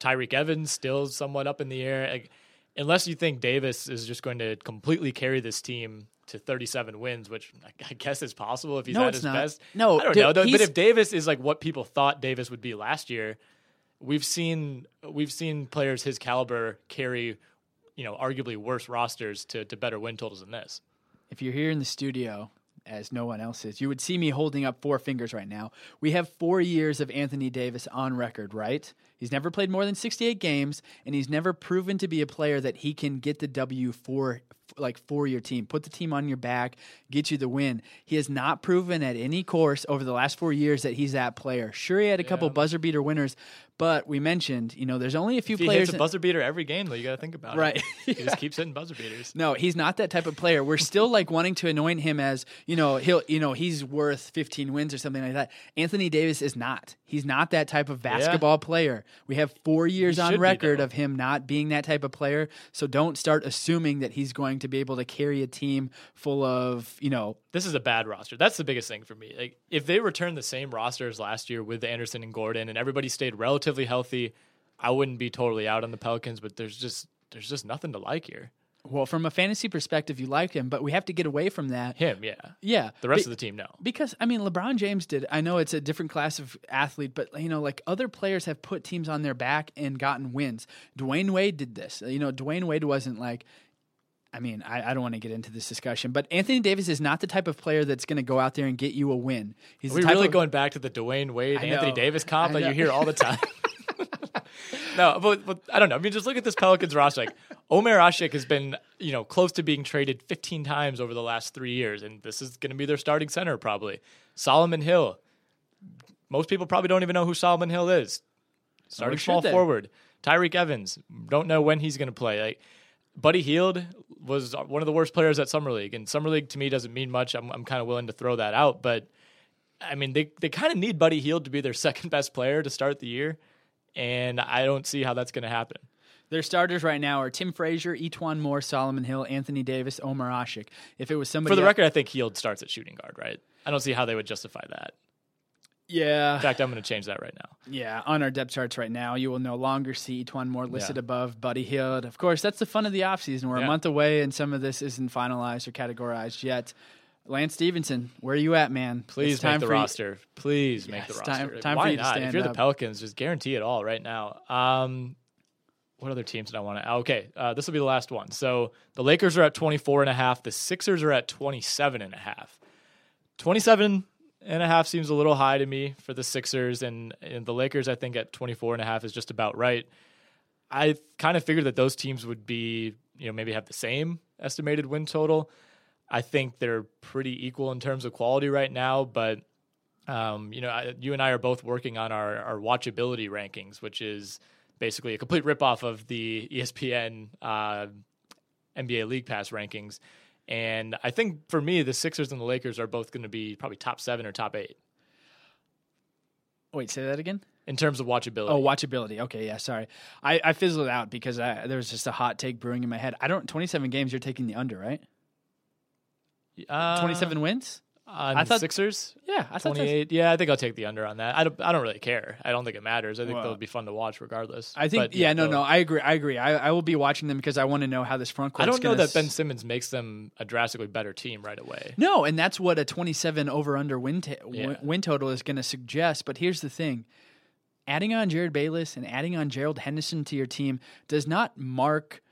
Tyreke Evans still somewhat up in the air. Like, unless you think Davis is just going to completely carry this team to 37 wins, which I- guess is possible if he's No, at his not. best. No, I don't dude, know. though, But if Davis is like what people thought Davis would be last year, we've seen we've seen players his caliber carry, you know, arguably worse rosters to to better win totals than this. If you're here in the studio, as no one else is, you would see me holding up four fingers right now. We have four years of Anthony Davis on record, right? He's never played more than 68 games, and he's never proven to be a player that he can get the W for like for your team, put the team on your back, get you the win. He has not proven at any course over the last four years that he's that player. Sure, he had a couple buzzer beater winners, but we mentioned, you know, there's only a few If he players. hits a buzzer beater every game, though, you got to think about Right. it. He just keeps hitting buzzer beaters. No, he's not that type of player. We're still like wanting to anoint him as, you know, he'll, you know, he's worth 15 wins or something like that. Anthony Davis is not. He's not that type of basketball player. We have 4 years on record of him not being that type of player. So don't start assuming that he's going to be able to carry a team full of, you know, This is a bad roster. That's the biggest thing for me. Like if they return the same roster as last year with Anderson and Gordon and everybody stayed relatively healthy, I wouldn't be totally out on the Pelicans, but there's just there's just nothing to like here. Well, from a fantasy perspective, you like him, but we have to get away from that. Him, yeah. Yeah. The rest Be- of the team, no. Because I mean, LeBron James did. I know it's a different class of athlete, but you know, like other players have put teams on their back and gotten wins. Dwyane Wade did this. You know, Dwyane Wade wasn't like. I mean, I, I don't want to get into this discussion, but Anthony Davis is not the type of player that's going to go out there and get you a win. He's Are we really of, going back to the Dwyane Wade, Anthony. Davis comp that you hear all the time? no, but, but I don't know. I mean, just look at this Pelicans roster. Like Omer Asik has been, you know, close to being traded 15 times over the last three years, and this is going to be their starting center probably. Solomon Hill. Most people probably don't even know who Solomon Hill is. Starting small they? forward. Tyreke Evans. Don't know when he's going to play. Like Buddy Hield was one of the worst players at summer league, and summer league to me doesn't mean much. I'm I'm kind of willing to throw that out, but I mean they they kind of need Buddy Hield to be their second best player to start the year, and I don't see how that's going to happen. Their starters right now are Tim Frazier, E'Twaun Moore, Solomon Hill, Anthony Davis, Omer Asik. If it was somebody For the record, I think Hield starts at shooting guard, right? I don't see how they would justify that. yeah, In fact, I'm going to change that right now. Yeah, on our depth charts right now, you will no longer see E'Twaun Moore listed Yeah. above Buddy Hield. Of course, that's the fun of the offseason. We're a month away and some of this isn't finalized or categorized yet. Lance Stephenson, where are you at, man? Please make the for you- roster. Please make the roster. time- time for Why you to not? if you're the up. Pelicans, just guarantee it all right now. Um, what other teams did I want to? Okay, uh, this will be the last one. So the Lakers are at 24 and a half. The Sixers are at 27 and a half. 27 and a half seems a little high to me for the Sixers and, and the Lakers I think at 24 and a half is just about right. I kind of figured that those teams would be, you know, maybe have the same estimated win total. I think they're pretty equal in terms of quality right now, but um, you know, I, you and I are both working on our, our watchability rankings, which is basically a complete ripoff of the ESPN uh, NBA League Pass rankings. And I think for me, the Sixers and the Lakers are both going to be probably top seven or top eight Wait, say that again? in terms of watchability. Oh, watchability. Okay, yeah, sorry. I, I fizzled out because I, there was just a hot take brewing in my head. I don't, 27 games, you're taking the under, right? Uh, 27 wins? on I thought- Sixers. Yeah, I thought that's- 28. Yeah, I think I'll take the under on that. I don't. I don't really care. I don't think it matters. I think Well, they'll be fun to watch regardless. I think, But, yeah, no, they'll- no, I agree. I agree. I, I will be watching them because I want to know how this front court I don't know gonna that Ben Simmons makes them a drastically better team right away. No, and that's what a 27 over under win, ta- Yeah. win, win total is going to suggest. But here's the thing adding on Jerryd Bayless and adding on Gerald Henderson to your team does not mark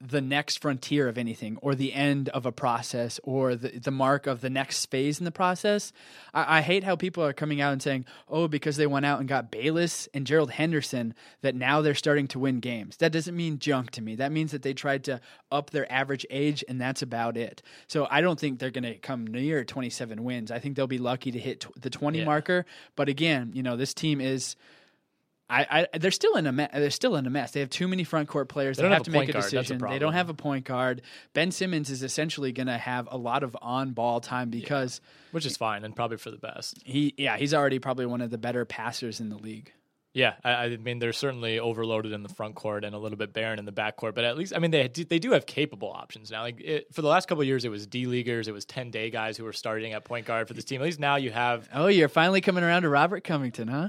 the next frontier of anything or the end of a process or the, the mark of the next phase in the process. I, I hate how people are coming out and saying, oh, because they went out and got Bayless and Gerald Henderson, that now they're starting to win games. That doesn't mean junk to me. That means that they tried to up their average age, and that's about it. So I don't think they're going to come near 27 wins. I think they'll be lucky to hit tw- the 20 Yeah. marker. But again, you know, this team is. I, I they're still in a me- they're still in a mess. They have too many front court players. They They, don't have, have to make a guard. That's a decision. they don't have a point guard. Ben Simmons is essentially going to have a lot of on ball time because which is fine and probably for the best. he yeah he's already probably one of the better passers in the league. Yeah, I, I mean they're certainly overloaded in the front court and a little bit barren in the back court, but at least I mean they do, they do have capable options now. Like it, for the last couple of years, it was D leaguers, it was ten day guys who were starting at point guard for this team. At least now you have Oh, you're finally coming around to Robert Covington, huh?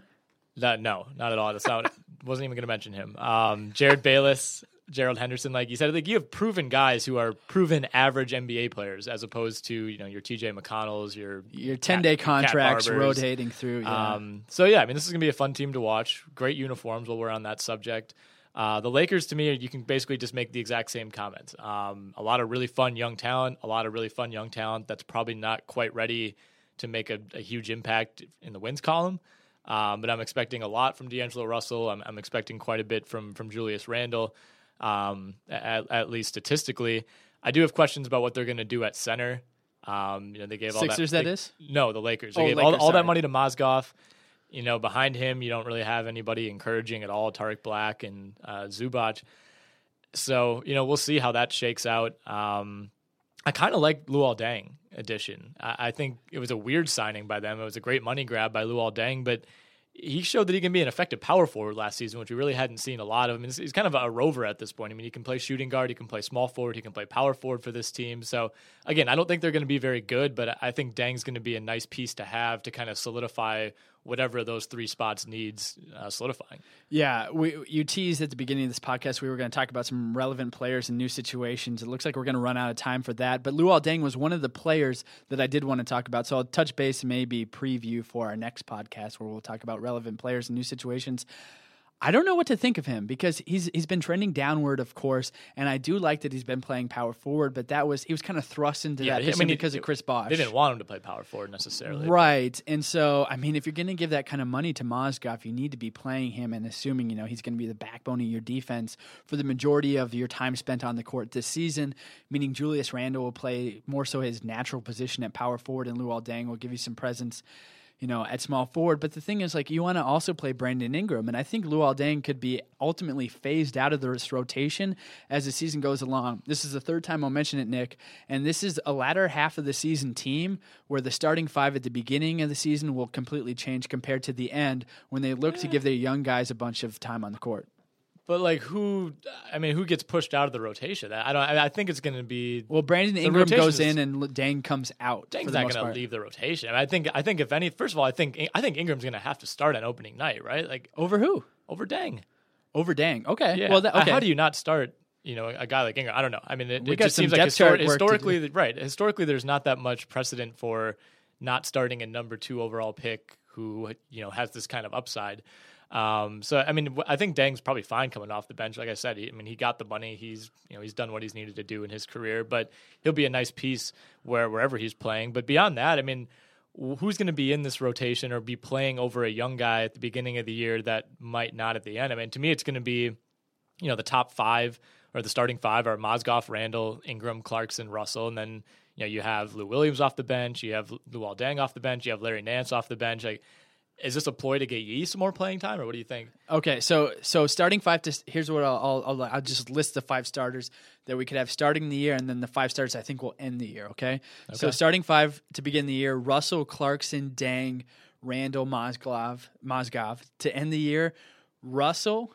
That. No, not at all. That's not. wasn't even going to mention him. Um, Jerryd Bayless Gerald Henderson, like you said, like you have proven guys who are proven average NBA players, as opposed to you know your T.J. McConnells, your your ten day contracts rotating through. Yeah. Um, so yeah, I mean, this is gonna be a fun team to watch. Great uniforms. While we're on that subject, uh, the Lakers to me, you can basically just make the exact same comments. Um, a lot of really fun young talent, a lot of really fun young talent that's probably not quite ready to make a, a huge impact in the wins column. Um, but I'm expecting a lot from D'Angelo Russell. I'm, I'm expecting quite a bit from from Julius Randle um, at, at, least statistically. I do have questions about what they're going to do at center. Um, you know, they gave all Sixers. That, they, that is no, the Lakers. They oh, gave Lakers, all, all that money to Mozgov. You know, behind him, you don't really have anybody encouraging at all. Tarik Black and uh, Zubac. So you know, we'll see how that shakes out. Um, I kind of like Luol Deng addition. I, I, think it was a weird signing by them. It was a great money grab by Luol Deng, but he showed that he can be an effective power forward last season, which we really hadn't seen a lot of. I mean, he's kind of a rover at this point. I mean, he can play shooting guard, he can play small forward, he can play power forward for this team. So, again, I don't think they're going to be very good, but I think Deng's going to be a nice piece to have to kind of solidify whatever those three spots needs uh, solidifying. Yeah, we you teased at the beginning of this podcast we were going to talk about some relevant players in new situations. It looks like we're going to run out of time for that, but Luol Deng was one of the players that I did want to talk about. So I'll touch base maybe preview for our next podcast where we'll talk about relevant players in new situations. I don't know what to think of him because he's he's been trending downward, of course, and I do like that he's been playing power forward. But that was he was kind of thrust into yeah, that I mean, because it, of Chris Bosh. They didn't want him to play power forward necessarily, right? And so, I mean, if you're going to give that kind of money to Mozgov, you need to be playing him and assuming you know he's going to be the backbone of your defense for the majority of your time spent on the court this season. Meaning Julius Randle will play more so his natural position at power forward, and Luol Deng will give you some presence you know, at small forward. But the thing is, like, you want to also play Brandon Ingram, and I think Lou Deng could be ultimately phased out of this rotation as the season goes along. This is the third time I'll mention it, Nick, and this is a latter half of the season team where the starting five at the beginning of the season will completely change compared to the end when they look to give their young guys a bunch of time on the court. But like who? I mean, who gets pushed out of the rotation? I don't. I think it's going to be. Well, Brandon Ingram goes in and Deng comes out. Deng's not going to leave the rotation. I, mean, I think. I think if any, first of all, I think I think Ingram's going to have to start on opening night, right? Like over who? Over Deng. Over Deng. Okay. Yeah. Well, that, okay. how do you not start? You know, a guy like Ingram. I don't know. I mean, it, it just seems like histor- historically, right? Historically, there's not that much precedent for not starting a number two overall pick who you know has this kind of upside. Um, so I mean, I think Deng's probably fine coming off the bench. Like I said, he, I mean, he got the money. He's you know he's done what he's needed to do in his career, but he'll be a nice piece where wherever he's playing. But beyond that, I mean, who's going to be in this rotation or be playing over a young guy at the beginning of the year that might not at the end? I mean, to me, it's going to be you know the top five or the starting five are Mozgov, Randle, Ingram, Clarkson, Russell, and then you know you have Lou Williams off the bench, you have Luol Deng off the bench, you have Larry Nance off the bench. Like is this a ploy to get Yi some more playing time, or what do you think? Okay, so so starting five to here's what I'll, I'll I'll, just list the five starters that we could have starting the year, and then the five starters I think will end the year. Okay, okay. so starting five to begin the year: Russell, Clarkson, Deng, Randle Mozgov, Mozgov. To end the year: Russell,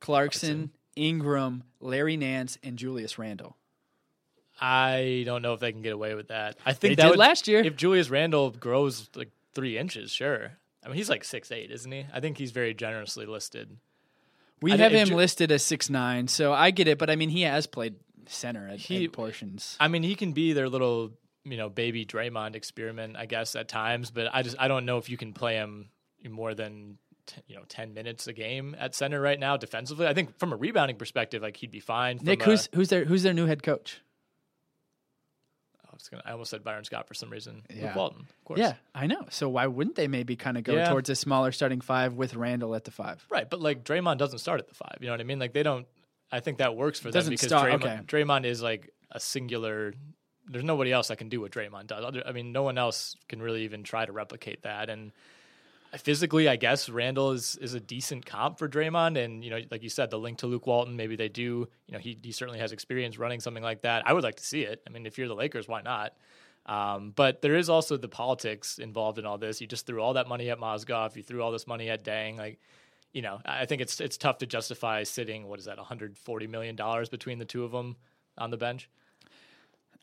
Clarkson, Clarkson, Ingram, Larry Nance, and Julius Randle. I don't know if they can get away with that. I think they that did would, last year. If Julius Randle grows like three inches, sure. I mean, he's like six eight, isn't he? I think he's very generously listed. We I have him Ju- listed as six nine, so I get it. But I mean, he has played center at, he, portions. I mean, he can be their little, you know, baby Draymond experiment, I guess, at times. But I just I don't know if you can play him more than t- you know ten minutes a game at center right now defensively. I think from a rebounding perspective, like he'd be fine. Nick, who's who's their who's their new head coach? Was gonna. I almost said Byron Scott for some reason. Yeah. Luke Walton, of course. Yeah, I know. So why wouldn't they maybe kind of go yeah. towards a smaller starting five with Randle at the five? Right, but like Draymond doesn't start at the five. You know what I mean? Like they don't. I think that works for them because start, Draymond, okay. Draymond is like a singular. There's nobody else that can do what Draymond does. I mean, no one else can really even try to replicate that. And physically, I guess Randle is is a decent comp for Draymond, and you know, like you said, the link to Luke Walton, maybe they do. You know, he he certainly has experience running something like that. I would like to see it. I mean, if you're the Lakers, why not? Um, but there is also the politics involved in all this. You just threw all that money at Mozgov. You threw all this money at Deng. Like, you know, I think it's it's tough to justify sitting what is that, 140 million dollars between the two of them on the bench.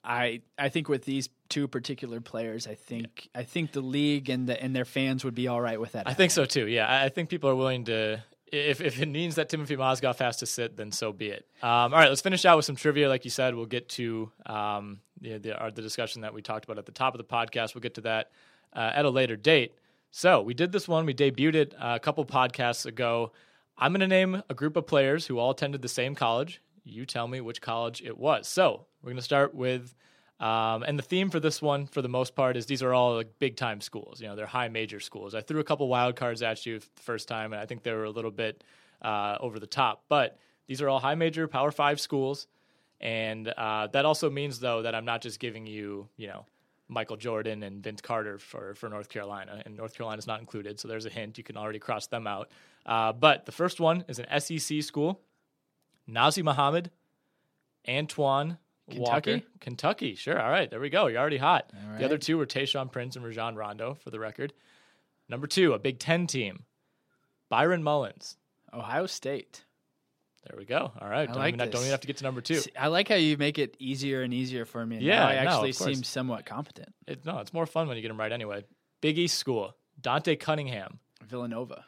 I I think with these two particular players, I think yeah. I think the league and the and their fans would be all right with that. I think so too. Yeah, I think people are willing to if, if it means that Timothy Mozgov has to sit, then so be it. Um, all right, let's finish out with some trivia. Like you said, we'll get to um, the, the, the discussion that we talked about at the top of the podcast. We'll get to that uh, at a later date. So we did this one. We debuted it a couple podcasts ago. I'm going to name a group of players who all attended the same college. You tell me which college it was. So we're going to start with, um, and the theme for this one, for the most part, is these are all like big time schools. You know, they're high major schools. I threw a couple wild cards at you the first time, and I think they were a little bit uh, over the top. But these are all high major Power Five schools, and uh, that also means though that I'm not just giving you, you know. Michael Jordan and Vince Carter for, for North Carolina, and North Carolina is not included, so there's a hint. You can already cross them out. Uh, but the first one is an SEC school. Nazr Mohammed, Antoine Kentucky? Walker, Kentucky. Sure, all right, there we go. You're already hot. All The other two were Tayshaun Prince and Rajon Rondo, for the record. Number two, a Big Ten team, Byron Mullens. Ohio State. There we go. All right, I don't, like even, don't even have to get to number two. See, I like how you make it easier and easier for me. Yeah, I actually course. seem somewhat competent. It, no, it's more fun when you get them right anyway. Big East school, Dante Cunningham. Villanova.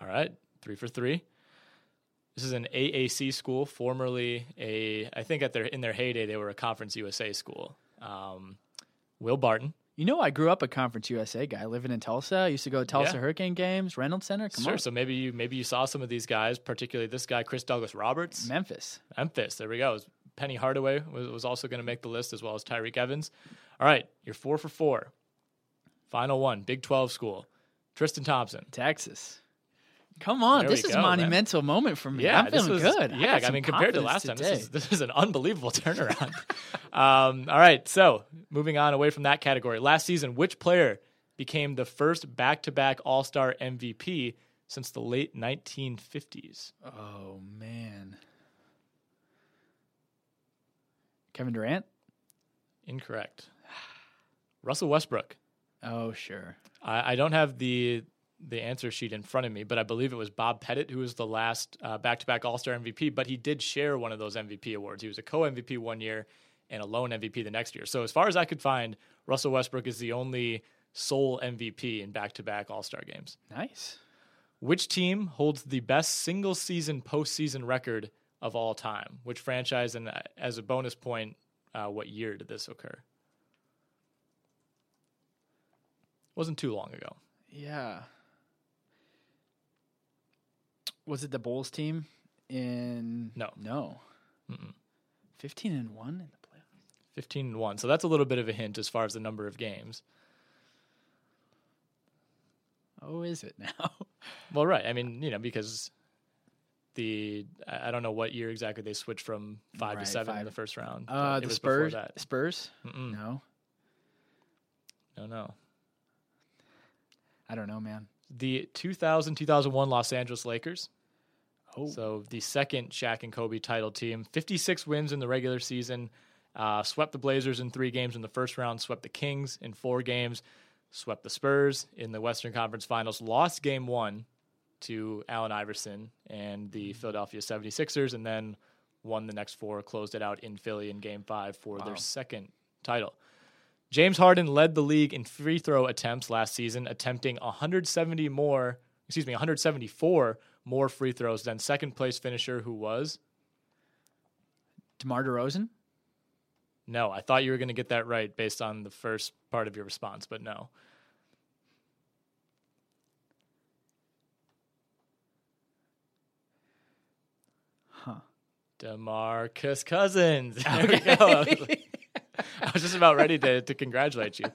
All right, three for three. This is an AAC school, formerly a. I think at their in their heyday they were a Conference USA school. Um, Will Barton. You know, I grew up a Conference USA guy living in Tulsa. I used to go to Tulsa Yeah. Hurricane games, Reynolds Center. Come sure. on. So maybe you maybe you saw some of these guys, particularly this guy, Chris Douglas Roberts. Memphis. Memphis. There we go. Penny Hardaway was, was also going to make the list as well as Tyreke Evans. All right, you're four for four. Final one, Big Twelve school, Tristan Thompson. Texas. Come on, There this is go, a man. monumental moment for me. Yeah, I'm feeling was- good. Yeah, got I, mean, compared to last time, today. this is, this is an unbelievable turnaround. um, all right, so moving on away from that category. Last season, which player became the first back-to-back All-Star MVP since the late 1950s? Oh man. Kevin Durant? Incorrect. Russell Westbrook. Oh sure. I, I don't have the the answer sheet in front of me, but I believe it was Bob Pettit who was the last uh, back-to-back All-Star MVP. But he did share one of those MVP awards. He was a co-MVP one year and a lone MVP the next year. So as far as I could find, Russell Westbrook is the only sole MVP in back-to-back All-Star games. Nice. Which team holds the best single-season postseason record of all time? Which franchise? And uh, as a bonus point, uh, what year did this occur? Wasn't too long ago. Yeah. Was it the Bulls team in No. No. Fifteen and one in the playoffs. 15 and 1. So that's a little bit of a hint as far as the number of games. Oh, is it now? Well, right. I mean, you know, because the I don't know what year exactly they switched from 5 Right, to 7 in the first round. Uh, the Spurs. that. Spurs? Mm-mm. No. No, no. I don't know, man. The 2000-2001 Los Angeles Lakers. Oh. So the second Shaq and Kobe title team, 56 wins in the regular season, uh, swept the Blazers in three games in the first round, swept the Kings in four games, swept the Spurs in the Western Conference Finals, lost game one to Allen Iverson and the Philadelphia 76ers, and then won the next four, closed it out in Philly in game five for their second title. James Harden led the league in free throw attempts last season, attempting 170 more, excuse me, 174 more free throws than second place finisher who was. DeMar DeRozan? No, I thought you were going to get that right based on the first part of your response, but no. Huh. DeMarcus Cousins. There we go. I was just about ready to, to congratulate you.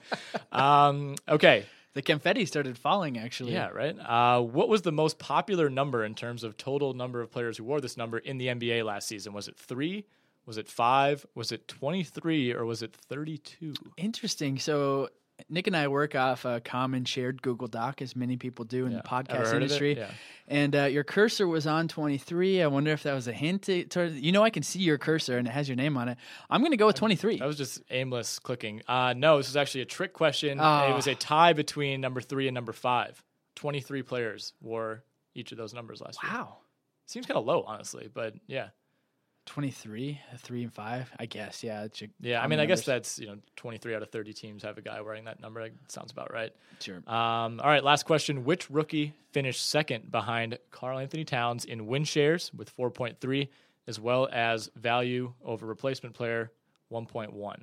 Um, okay. The confetti started falling, actually. Yeah, right. Uh, what was the most popular number in terms of total number of players who wore this number in the NBA last season? Was it three? Was it five? Was it 23 or was it 32? Interesting. So Nick and I work off a common shared Google Doc, as many people do in Yeah. the podcast heard of it? industry. Yeah. And uh, your cursor was on 23. I wonder if that was a hint. To, toward- you know, I can see your cursor and it has your name on it. I'm going to go with 23. That was just aimless clicking. Uh, no, this was actually a trick question. Oh. It was a tie between number three and number five. 23 players wore each of those numbers last year. Wow. Seems kind of low, honestly, but yeah. 23, three and five, I guess. Yeah. It's yeah. I mean, I guess that's, you know, 23 out of 30 teams have a guy wearing that number. That sounds about right. Sure. Um, all right. Last question. Which rookie finished second behind Karl Anthony Towns in win shares with 4.3, as well as value over replacement player 1.1?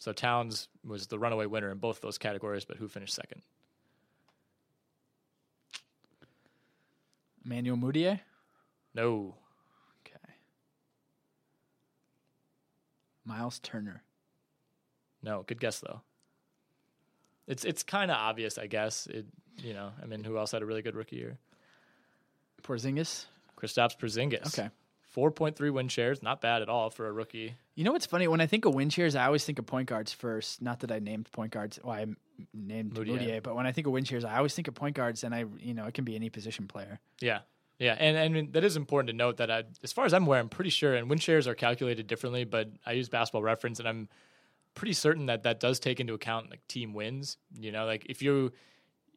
So Towns was the runaway winner in both those categories, but who finished second? Emmanuel Mudiay? No. Miles Turner. No, good guess though. It's it's kind of obvious, I guess. It you know, I mean, who else had a really good rookie year? Porzingis. Kristaps Porzingis. Okay. 4.3 win shares, not bad at all for a rookie. You know what's funny? When I think of win shares, I always think of point guards first. Not that I named point guards. Well, I named. Mudiay, but when I think of win shares, I always think of point guards, and I, you know, it can be any position player. Yeah. Yeah, and and that is important to note that I, as far as I'm aware, I'm pretty sure, and win shares are calculated differently, but I use Basketball Reference, and I'm pretty certain that that does take into account like team wins. You know, like if you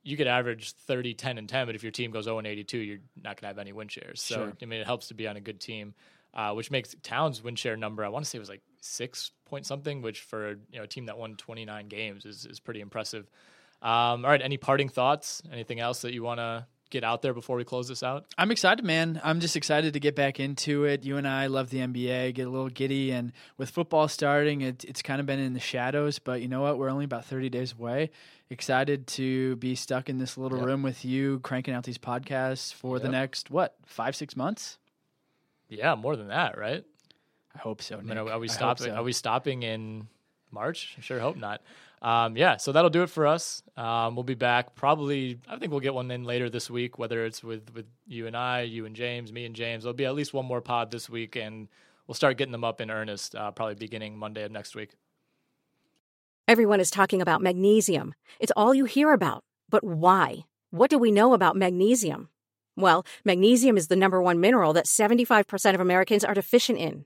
you could average 30, 10, and 10, but if your team goes 0 and 82, you're not going to have any win shares. So Sure. I mean, it helps to be on a good team, uh, which makes Towns' win share number I want to say it was like six point something, which for you know a team that won 29 games is is pretty impressive. Um, all right, any parting thoughts? Anything else that you want to get out there before we close this out? I'm excited, man. I'm just excited to get back into it. You and I love the NBA, get a little giddy, and with football starting, it, it's kind of been in the shadows. But you know what? We're only about 30 days away. Excited to be stuck in this little Yep. room with you, cranking out these podcasts for the next what five, six months. Yeah, more than that, right? I hope so. I mean, are, we stopping? so. Are we stopping in March? I sure hope not. Um, yeah, so that'll do it for us. Um, we'll be back probably. I think we'll get one in later this week, whether it's with with you and I, you and James, me and James. There'll be at least one more pod this week, and we'll start getting them up in earnest uh, probably beginning Monday of next week. Everyone is talking about magnesium. It's all you hear about. But why? What do we know about magnesium? Well, magnesium is the number one mineral that 75% of Americans are deficient in.